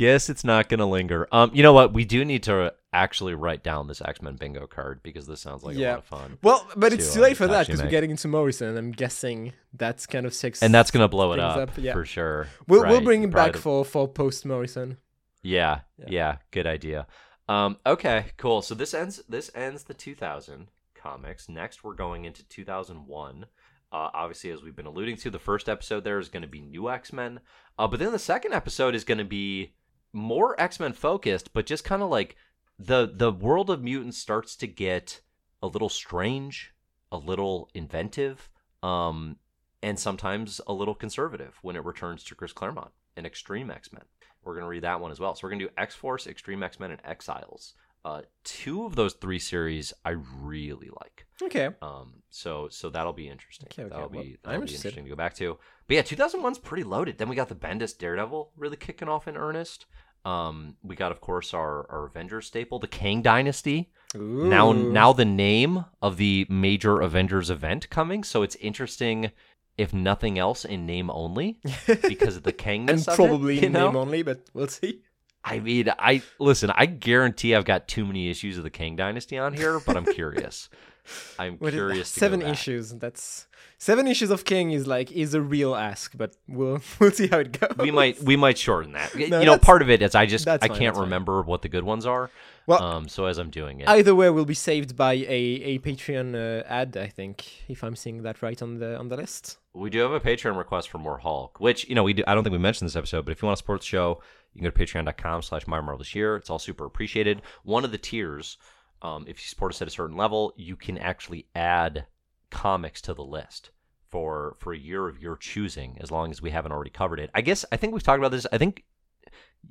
guess it's not gonna linger um you know what we do need to actually write down this x-men bingo card because this sounds like a lot of fun Well, but it's To, too uh, late for that because we're getting into Morrison, and I'm guessing that's kind of six. and that's gonna blow it up, up, yeah. for sure we'll we'll bring him probably back the- for for post Morrison. Yeah, Yeah. yeah, good idea. Um, okay, cool. So this ends this ends the 2000 comics. Next, we're going into 2001. Uh, obviously, as we've been alluding to, the first episode there is going to be new X Men, uh, but then the second episode is going to be more X Men focused, but just kind of like the the world of mutants starts to get a little strange, a little inventive, um, and sometimes a little conservative when it returns to Chris Claremont and Extreme X Men. We're going to read that one as well. So we're going to do X Force, Extreme X Men, and Exiles Uh, two of those three series I really like. Okay. Um, so so that'll be interesting. Okay, okay, That'll well, be I'm that'll be interested. interesting to go back to. But yeah, 2001's pretty loaded. Then we got the Bendis Daredevil really kicking off in earnest. Um, we got of course our our Avengers staple, the Kang Dynasty. Now Ooh. now now the name of the major Avengers event coming, so it's interesting if nothing else in name only because of the Kangness and probably it, in know? name only, but we'll see. I mean, I listen. I guarantee I've got too many issues of the Kang Dynasty on here, but I'm curious. I'm What is- curious. to go seven issues. That's seven issues of King is like is a real ask, but we'll we'll see how it goes. We might we might shorten that. No, you know, part of it is I just I fine, can't that's fine. remember what the good ones are. Well, um, so as I'm doing it, Either way, we'll be saved by a, a Patreon uh, ad. I think, if I'm seeing that right on the on the list. we do have a Patreon request for more Hulk, which you know we do. I don't think we mentioned this episode, but if you want to support the show, you can go to patreon.com/slash My Marvelous Year. It's all super appreciated. One of the tiers, um, if you support us at a certain level, you can actually add comics to the list for for a year of your choosing, as long as we haven't already covered it. I guess I think we've talked about this. I think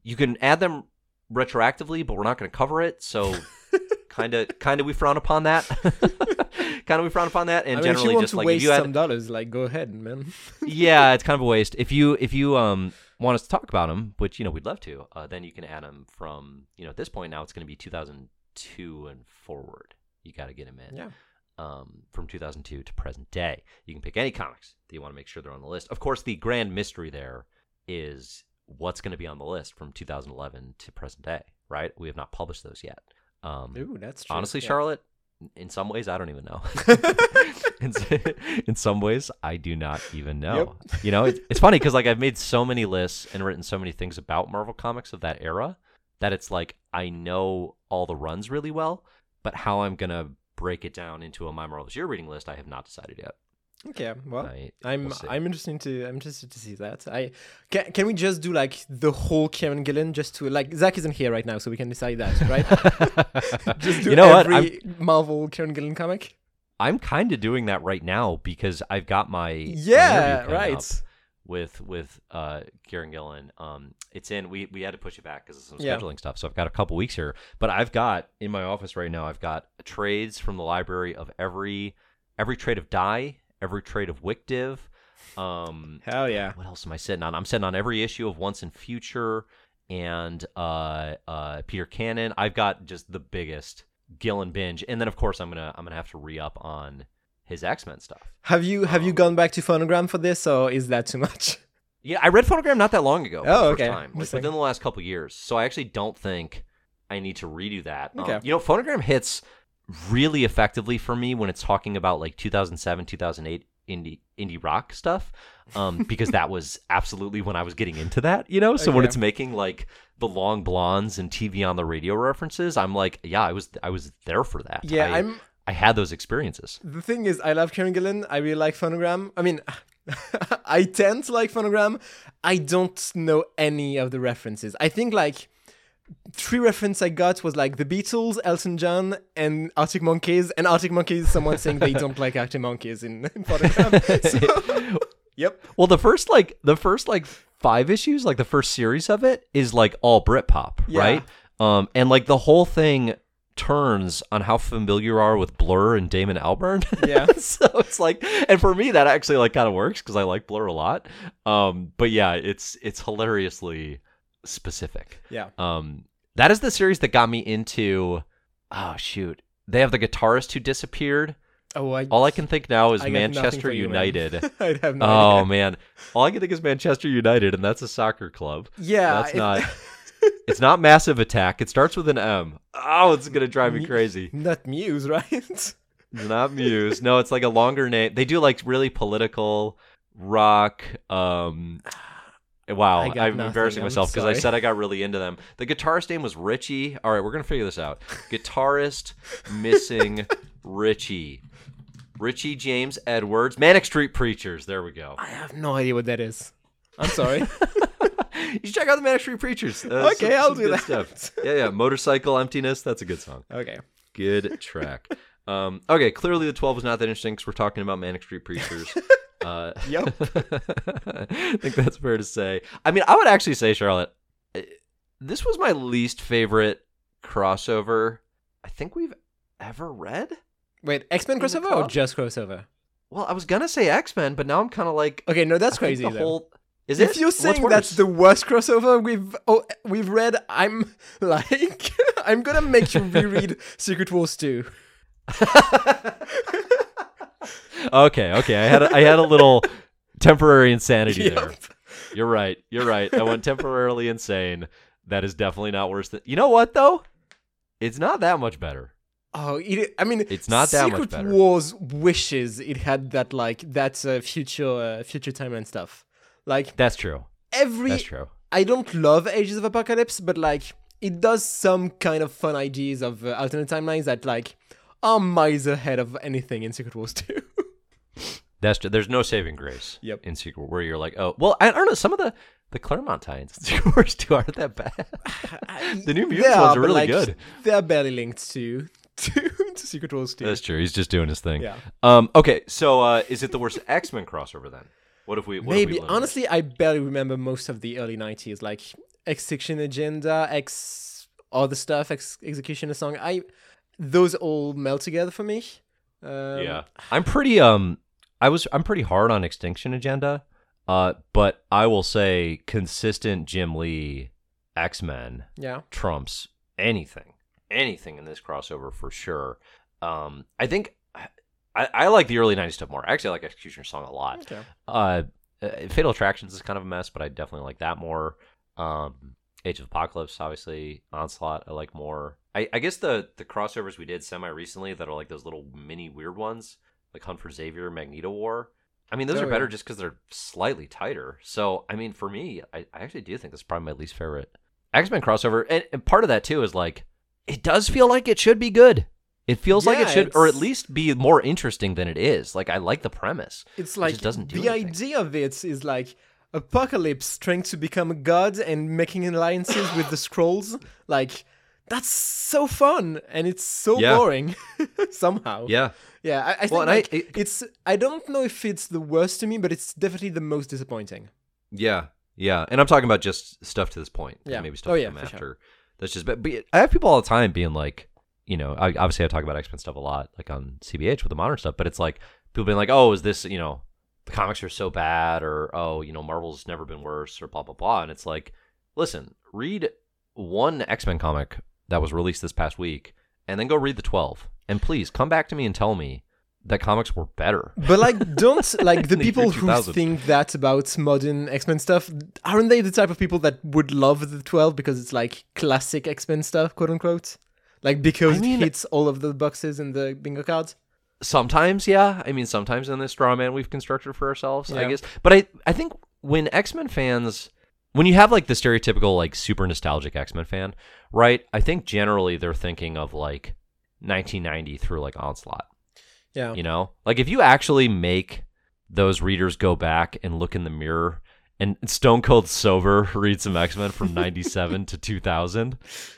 you can add them retroactively, but we're not going to cover it. So. Kind of, kind of, we frown upon that. kind of, we frown upon that, and I mean, generally, just to like if you add, some dollars, like go ahead, man. yeah, it's kind of a waste. If you if you um want us to talk about them, which you know we'd love to, uh, then you can add them from you know at this point now it's going to be 2002 and forward. You got to get them in. Yeah. Um, from 2002 to present day, you can pick any comics that you want to make sure they're on the list. Of course, the grand mystery there is what's going to be on the list from 2011 to present day. Right? We have not published those yet. Um, Ooh, that's true. honestly, yeah. Charlotte, in some ways, I don't even know. in, in some ways, I do not even know. You know, it's, it's funny because like I've made so many lists and written so many things about Marvel comics of that era that it's like I know all the runs really well, but how I'm gonna break it down into a My Marvelous Year reading list, I have not decided yet. Okay, well, I, I'm we'll. I'm interested to I'm interested to see that. I can can we just do like the whole Kieran Gillen just to like Zach isn't here right now, so we can decide that, right? just do you know every Marvel Kieran Gillen comic. I'm kind of doing that right now because I've got my Yeah, right. with with uh Kieran Gillen. Um it's in we we had to push it back because of some Yeah. scheduling stuff. So I've got a couple weeks here. But I've got in my office right now, I've got trades from the library of every every trade of Die, every trade of WicDiv. Um Hell yeah. what else am I sitting on? I'm sitting on every issue of Once and Future and uh uh Peter Cannon. I've got just the biggest Gillen binge. And then of course I'm gonna I'm gonna have to re up on his X Men stuff. Have you have you Um, gone back to phonogram for this, or is that too much? Yeah, I read Phonogram not that long ago. Oh, okay. Time, like within the last couple years. So I actually don't think I need to redo that. Um, Okay. you know, Phonogram hits really effectively for me when it's talking about like 2007, 2008 indie indie rock stuff, um, because that was absolutely when I was getting into that. You know, so when it's making like the long blondes and TV on the radio references, I'm like, yeah, I was I was there for that. Yeah, I, I'm. I had those experiences. The thing is, I love Kieran Gillen. I really like phonogram. I mean, I tend to like phonogram. I don't know any of the references. I think like three reference I got was like the Beatles, Elton John, and Arctic Monkeys. And Arctic Monkeys, someone saying they don't like Arctic Monkeys in, in phonogram. So, yep. Well, the first like the first like five issues, like the first series of it, is like all Britpop, Yeah. right? Um, and like the whole thing turns on how familiar you are with Blur and Damon Albarn. Yeah. so it's like, and for me, that actually like kind of works because I like Blur a lot. Um, but yeah, it's it's hilariously specific. Yeah. Um, that is the series that got me into. Oh shoot, they have the guitarist who disappeared. Oh, I. All I can think now is I Manchester for you, man. United. I have no Oh idea. man, all I can think is Manchester United, and that's a soccer club. Yeah. That's it- not. It's not Massive Attack. It starts with an M. Oh, it's gonna drive me crazy. Not Muse, right? Not Muse. No, it's like a longer name. They do like really political rock. Um, wow, I'm nothing. embarrassing I'm myself because I said I got really into them. The guitarist name was Richey. All right, we're gonna figure this out. Guitarist missing Richey. Richey James Edwards, Manic Street Preachers. There we go. I have no idea what that is. I'm sorry. you should check out the Manic Street Preachers. Uh, Okay, some- I'll some do that. Stuff. Yeah, yeah. Motorcycle Emptiness. That's a good song. okay. Good track. um, okay, clearly the 12 was not that interesting because we're talking about Manic Street Preachers. Uh, Yep. I think that's fair to say. I mean, I would actually say, Charlotte, eh, this was my least favorite crossover I think we've ever read. Wait, X Men crossover or just crossover? Well, I was gonna say X Men, but now I'm kind of like Okay, no, that's I crazy. The though. whole is if it? you're saying that's the worst crossover we've oh, we've read, I'm like I'm gonna make you reread Secret Wars 2. okay, okay. I had a, I had a little temporary insanity there. You're right. You're right. I went temporarily insane. That is definitely not worse than. You know what though? It's not that much better. Oh, it, I mean, It's not that much Secret better. Wars wishes it had that like that uh, future uh, future timeline stuff. Like That's true. every That's true. I don't love Ages of Apocalypse, but like it does some kind of fun ideas of uh, alternate timelines that like are miles ahead of anything in Secret Wars 2. That's true. There's no saving grace. Yep. In Secret, where you're like, oh, well, I don't know. Some of the the Claremont tie-ins in Secret Wars two aren't that bad. the New Mutants They ones are, are really like, good. They're barely linked to to, to Secret Wars 2. That's true. He's just doing his thing. yeah. Um. Okay. So, uh, is it the worst X Men crossover then? What if we? What if we Maybe honestly, I barely remember most of the early '90s, like Extinction Agenda, X all the stuff, X Executioner Song. I those all meld together for me. Um, yeah, I'm pretty um I was I'm pretty hard on Extinction Agenda. Uh but I will say consistent Jim Lee X-Men yeah, trumps anything. Anything in this crossover for sure. Um I think I, I like the early 90s stuff more. Actually I like Executioner Song a lot. okay. Uh, uh, Fatal Attractions is kind of a mess, but I definitely like that more. Um, Age of Apocalypse, obviously, Onslaught, I like more. I, I guess the the crossovers we did semi recently that are like those little mini weird ones, like Hunt for Xavier, Magneto War. I mean, those Oh, are better yeah. just because they're slightly tighter. So, I mean, for me, I, I actually do think that's probably my least favorite X Men crossover. And, and part of that too is like, it does feel like it should be good. It feels like it Yeah, should, or at least be more interesting than it is. Like, I like the premise. It's like doesn't do the anything. idea of it is like Apocalypse trying to become a god and making alliances with the Skrulls. Like that's so fun and it's so Yeah. boring somehow. Yeah. Yeah, I, I think Well, and I- it- it's. I don't know if it's the worst to me, but it's definitely the most disappointing. Yeah, yeah, and I'm talking about just stuff to this point. Yeah. maybe stuff Oh, yeah, after. sure. That's just. But, but I have people all the time being like, you know, I, obviously I talk about X Men stuff a lot, like on CBH with the modern stuff. But it's like people being like, oh, is this you know, the comics are so bad, or oh, you know, Marvel's never been worse, or blah blah blah. And it's like, listen, read one X Men comic that was released this past week, and then go read the twelve, and please come back to me and tell me that comics were better. But like, don't like the people who think that about modern X Men stuff. Aren't they the type of people that would love the twelve because it's like classic X Men stuff, quote unquote? Like because I mean- it hits all of the boxes in the bingo cards. Sometimes, yeah. I mean, sometimes in this straw man we've constructed for ourselves, I guess. But I, I think when X Men fans, when you have like the stereotypical like super nostalgic X Men fan, right? I think generally they're thinking of like 1990 through like Onslaught. Yeah. You know, like if you actually make those readers go back and look in the mirror and Stone Cold sober read some X Men from '97 to 2000,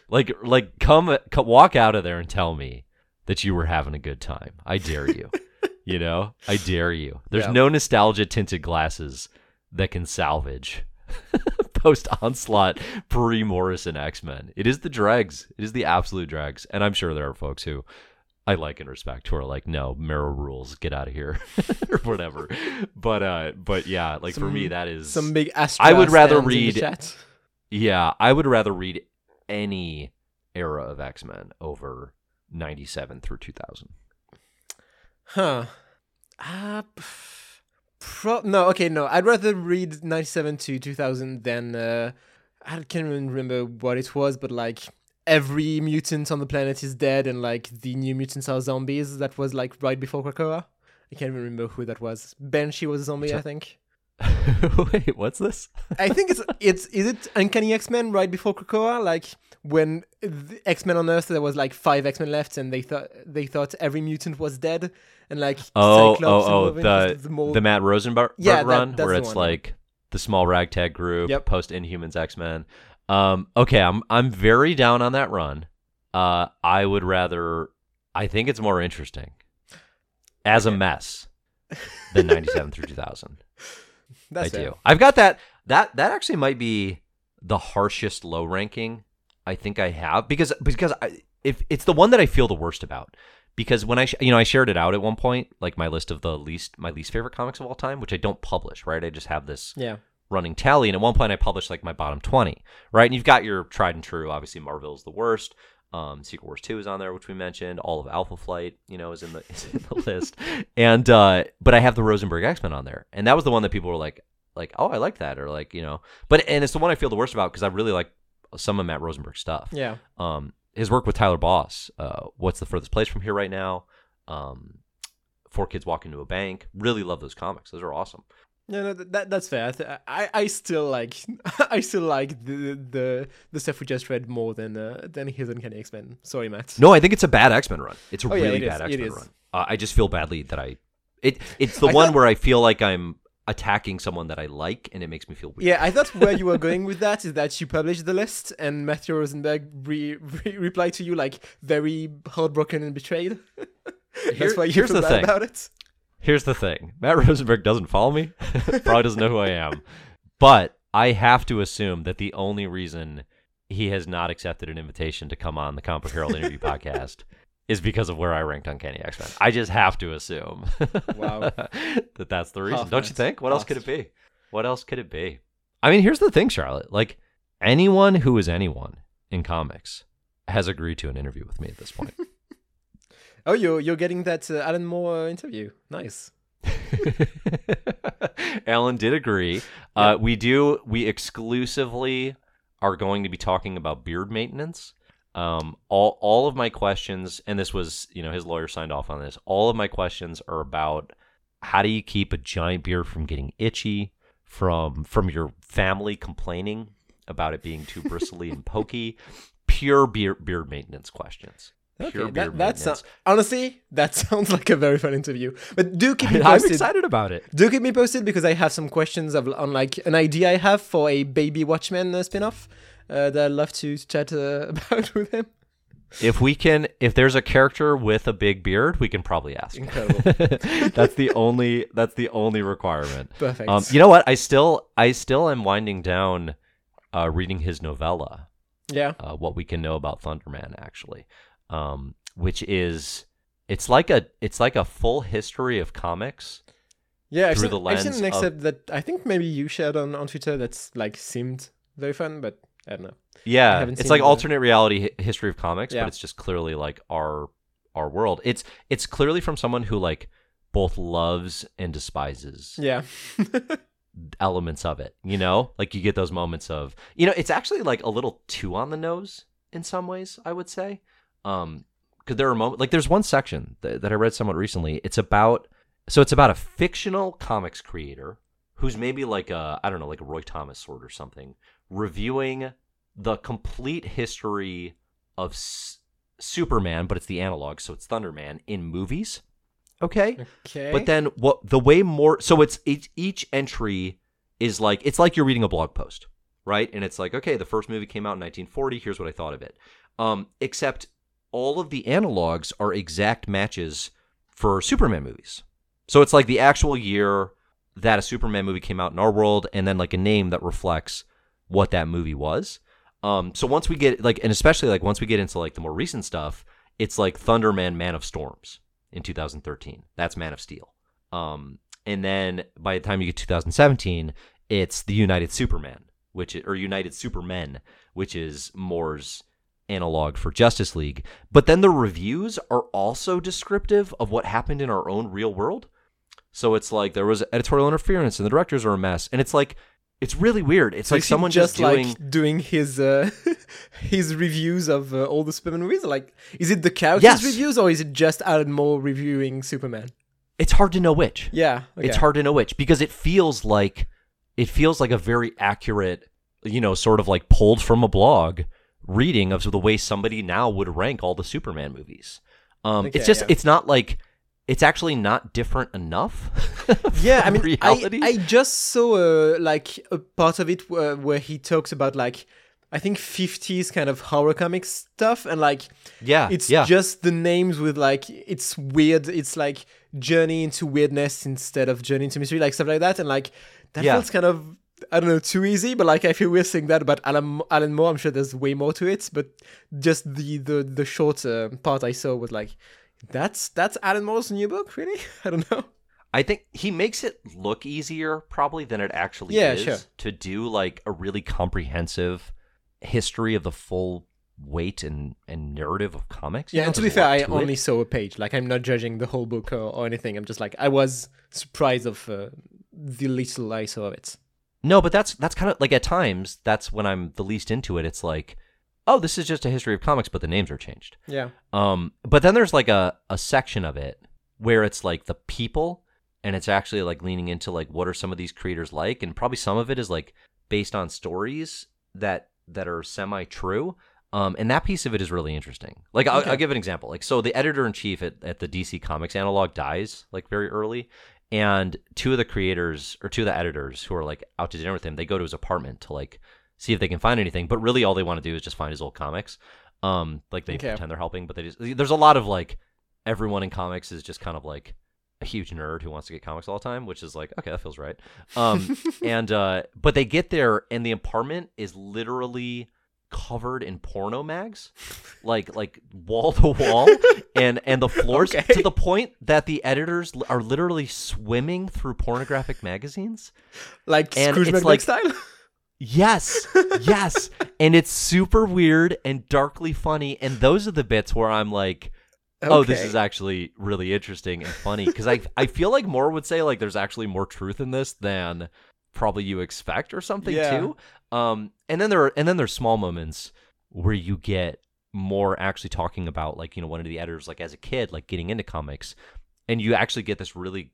like like come, come walk out of there and tell me that you were having a good time. I dare you. you know, I dare you. There's Yeah. no nostalgia tinted glasses that can salvage post onslaught pre Morrison X Men. It is the dregs. It is the absolute dregs. And I'm sure there are folks who I like and respect who are like, no, Marrow rules, get out of here, or whatever. But uh, but yeah, like for me, that is Some big I would rather stands in the read- yeah. I would rather read any era of X Men over '97 through 2000. Huh. Uh, pff, pro- no, okay, no. I'd rather read 97 to 2000 than. Uh, I can't even remember what it was, but like every mutant on the planet is dead and like the new mutants are zombies. That was like right before Krakoa. I can't even remember who that was. Banshee was a zombie, I think. Wait, what's this? I think it's it's is it Uncanny X Men right before Krakoa? Like when X Men on Earth there was like five X Men left, and they thought they thought every mutant was dead, and like Oh, Cyclops oh, oh, the the, more the Matt Rosenberg Yeah, run that's where it's one, like the small ragtag group Yep. post Inhumans X Men. Um, okay, I'm I'm very down on that run. Uh, I would rather. I think it's more interesting as a mess than 97 through 2000. That's I fair. do. I've got that. That that actually might be the harshest low ranking I think I have because because I, if it's the one that I feel the worst about because when I sh- you know I shared it out at one point like my list of the least my least favorite comics of all time, which I don't publish, right? I just have this Yeah. running tally, and at one point I published like my bottom twenty, right? And you've got your tried and true. Obviously, Marvel's the worst. Um, Secret Wars two is on there, which we mentioned. All of Alpha Flight, you know, is in the is in the list. And uh, but I have the Rosenberg X Men on there, and that was the one that people were like, like, oh, I like that, or like, you know, but and it's the one I feel the worst about because I really like some of Matt Rosenberg's stuff. Yeah. Um, his work with Tyler Boss, uh, what's the furthest place from here right now? Um, Four Kids Walk into a Bank. Really love those comics. Those are awesome. Yeah, no, that that's fair. I, I still like I still like the the the stuff we just read more than uh, than his Uncanny X Men. Sorry, Matt. No, I think it's a bad X Men run. It's a Oh, yeah, really bad X Men run. Uh, I just feel badly that I. It it's the I one thought- where I feel like I'm attacking someone that I like, and it makes me feel weird. Yeah, I thought where you were going with that is that you published the list and Matthew Rosenberg re- re- replied to you like very heartbroken and betrayed. Here- That's why you here's the bad thing. about it. Here's the thing: Matt Rosenberg doesn't follow me. Probably doesn't know who I am, but I have to assume that the only reason he has not accepted an invitation to come on the Comic Book Herald interview podcast is because of where I ranked Uncanny X Men. I just have to assume. Wow. that that's the reason. Don't you think? What else could it be? What else could it be? I mean, here's the thing, Charlotte. Like anyone who is anyone in comics has agreed to an interview with me at this point. Oh, you're you're getting that uh, Alan Moore uh, interview. Nice. Alan did agree. Uh, we do. We exclusively are going to be talking about beard maintenance. Um, all all of my questions, and this was, you know, his lawyer signed off on this. All of my questions are about how do you keep a giant beard from getting itchy, from from your family complaining about it being too bristly and pokey. Pure beard beard maintenance questions. Okay, that, that sounds honestly that sounds like a very fun interview. But do keep me posted. I'm excited about it. Do keep me posted because I have some questions of, on like an idea I have for a Baby Watchmen uh, spin-off uh, that I'd love to, to chat uh, about with him. If we can, if there's a character with a big beard, we can probably ask. Incredible. that's the only. That's the only requirement. Perfect. Um, you know what? I still, I still am winding down, uh, reading his novella. yeah. Uh, what we can know about Thunderman, actually, um, which is, it's like a, it's like a full history of comics. Yeah, I've through seen, the I've seen lens an of- that I think maybe you shared on, on Twitter that's like seemed very fun, but I don't know. Yeah, it's like the- alternate reality hi- history of comics, Yeah. but it's just clearly like our our world. It's it's clearly from someone who like both loves and despises Yeah. elements of it. You know, like you get those moments of you know, it's actually like a little too on the nose in some ways. I would say, um, because there are moments like there's one section that, that I read somewhat recently. It's about so it's about a fictional comics creator who's maybe like a I don't know like a Roy Thomas sort or something reviewing the complete history of S- Superman, but it's the analog, so it's Thunderman in movies. Okay. okay. But then what the way more so it's each, each entry is like it's like you're reading a blog post, right? And it's like, okay, the first movie came out in 1940, here's what I thought of it. Um except all of the analogs are exact matches for Superman movies. So it's like the actual year that a Superman movie came out in our world and then like a name that reflects what that movie was. Um so once we get like and especially like once we get into like the more recent stuff, it's like Thunderman Man of Storms in 2013. That's Man of Steel. Um, and then by the time you get 2017, it's the United Superman, which or United Supermen, which is Moore's analog for Justice League. But then the reviews are also descriptive of what happened in our own real world. So it's like there was editorial interference and the directors are a mess, and it's like it's really weird. It's So like someone just, doing. like doing his uh, his reviews of uh, all the Superman movies. Like, is it the characters' Yes. reviews or is it just Alan Moore reviewing Superman? It's hard to know which. Yeah, It's hard to know which because it feels like it feels like a very accurate, you know, sort of like pulled from a blog reading of the way somebody now would rank all the Superman movies. Um, Okay, it's just yeah. it's not like it's actually not different enough. Yeah, I mean, I. I just saw uh, like a part of it where, where he talks about like I think 50s kind of horror comic stuff and like yeah, it's yeah, just the names with like it's weird it's like journey into weirdness instead of journey into mystery like stuff like that and like that Yeah. feels kind of I don't know too easy, but like I feel we're saying that about Alan Alan Moore. I'm sure there's way more to it, but just the the the short uh, part I saw was like, that's that's Alan Moore's new book, really? I don't know. I think he makes it look easier probably than it actually Yeah, is sure. to do like a really comprehensive history of the full weight and, and narrative of comics. Yeah, and to be fair, I to it. only saw a page. Like I'm not judging the whole book or, or anything. I'm just like I was surprised of uh, the little I saw of it. No, but that's that's kind of like at times that's when I'm the least into it. It's like, oh, this is just a history of comics, but the names are changed. Yeah. Um, but then there's like a, a section of it where it's like the people and it's actually like leaning into like what are some of these creators like and probably some of it is like based on stories that that are semi true. Um, and that piece of it is really interesting. Like I'll, Okay. I'll give an example. Like so the editor in chief at, at the DC Comics analog dies like very early. And two of the creators or two of the editors who are like out to dinner with him, they go to his apartment to like see if they can find anything. But really all they want to do is just find his old comics. Um, like they Okay. pretend they're helping, but they just there's a lot of like everyone in comics is just kind of like a huge nerd who wants to get comics all the time, which is like, okay, that feels right. Um, and uh, but they get there and the apartment is literally covered in porno mags, like like wall to wall, and and the floors Okay. to the point that the editors are literally swimming through pornographic magazines. Like And Scrooge it's like- style. Yes, yes, and it's super weird and darkly funny, and those are the bits where I'm like. Oh, this is actually really interesting and funny because I I feel like more would say like there's actually more truth in this than probably you expect or something Yeah. too. Um, and then there are and then there's small moments where you get more actually talking about like you know one of the editors like as a kid like getting into comics, and you actually get this really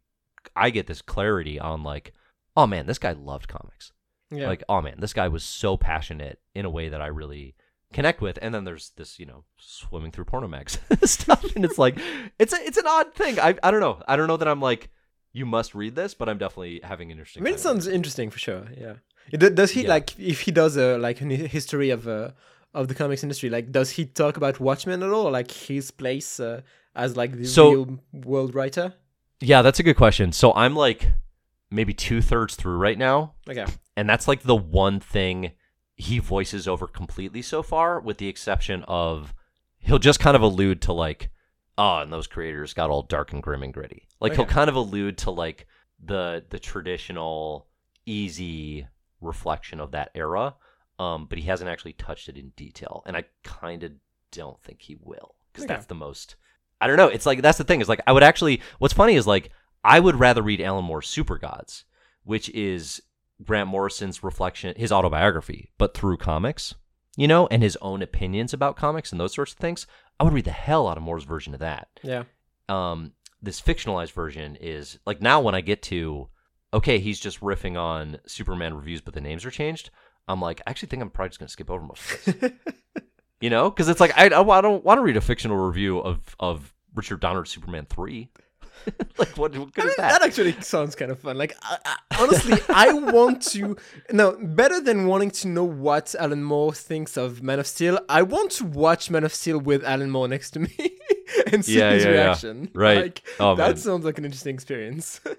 I get this clarity on like oh man this guy loved comics Yeah. like oh man this guy was so passionate in a way that I really connect with and then there's this you know swimming through porno mags stuff and it's like it's a, it's an odd thing I, I don't know i don't know that i'm like you must read this but i'm definitely having an I mean, it sounds interesting for sure. Yeah. Does he Yeah. like if he does a like a history of uh, of the comics industry? Like, does he talk about Watchmen at all? Like his place uh, as like the So- real world writer? yeah that's a good question so i'm like maybe two-thirds through right now Okay. and that's like the one thing he voices over completely so far with the exception of he'll just kind of allude to like oh and those creators got all dark and grim and gritty like he'll kind of allude to like the the traditional easy reflection of that era um but he hasn't actually touched it in detail and i kind of don't think he will because Okay. that's the most i don't know it's like that's the thing is like i would actually what's funny is like i would rather read alan moore's Supergods which is Grant Morrison's reflection, his autobiography, but through comics, you know, and his own opinions about comics and those sorts of things. I would read the hell out of Moore's version of that. Yeah. Um, this fictionalized version is like now when I get to, okay, he's just riffing on Superman reviews, but the names are changed. I'm like, I actually think I'm probably just gonna skip over most of this, you know, because it's like I, I don't want to read a fictional review of of Richard Donner's Superman three. like what, what good I is that? that actually sounds kind of fun. Like, I, I, honestly, I want to. No, better than wanting to know what Alan Moore thinks of Man of Steel, I want to watch Man of Steel with Alan Moore next to me and see Yeah, his yeah, yeah. reaction. Right. Like, Oh, that man. sounds like an interesting experience.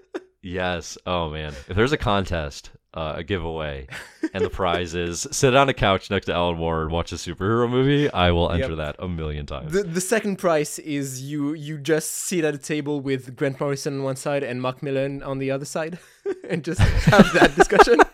Yes. Oh man. If there's a contest, uh, a giveaway, and the prize is sit on a couch next to Alan Moore and watch a superhero movie, I will enter Yep. that a million times. the the second prize is you you just sit at a table with Grant Morrison on one side and Mark Millar on the other side, and just have that discussion.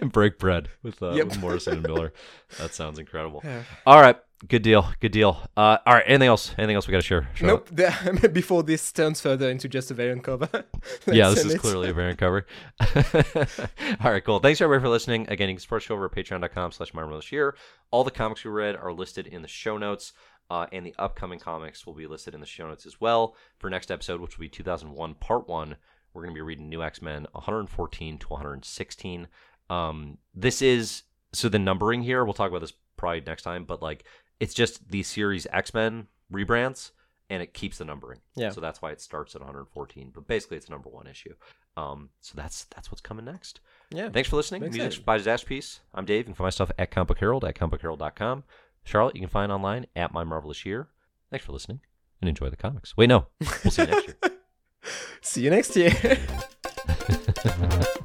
and break bread with, uh, Yep. with Morrison and Millar. That sounds incredible. Yeah. All right. Good deal. Good deal. Uh, all right. Anything else? Anything else we got to share? Nope. The, before this turns further into just a variant cover. yeah, this is it. clearly a variant cover. All right, cool. Thanks everybody for listening. Again, you can support show over at patreon.com slash year. All the comics we read are listed in the show notes, uh, and the upcoming comics will be listed in the show notes as well. For next episode, which will be 2001 Part 1, we're going to be reading New X-Men 114 to 116. Um, this is, so the numbering here, we'll talk about this probably next time, but like, it's just the series X-Men rebrands, and it keeps the numbering. Yeah. So that's why it starts at 114. But basically, it's a number one issue. Um, so that's that's what's coming next. Yeah. Thanks for listening. Makes Music sense. by Disaster Piece. I'm Dave. You can find my stuff at Comic Book Herald at comicbookherald.com. Charlotte, you can find online at My Marvelous Year. Thanks for listening and enjoy the comics. Wait, no, we'll see you next year. See you next year.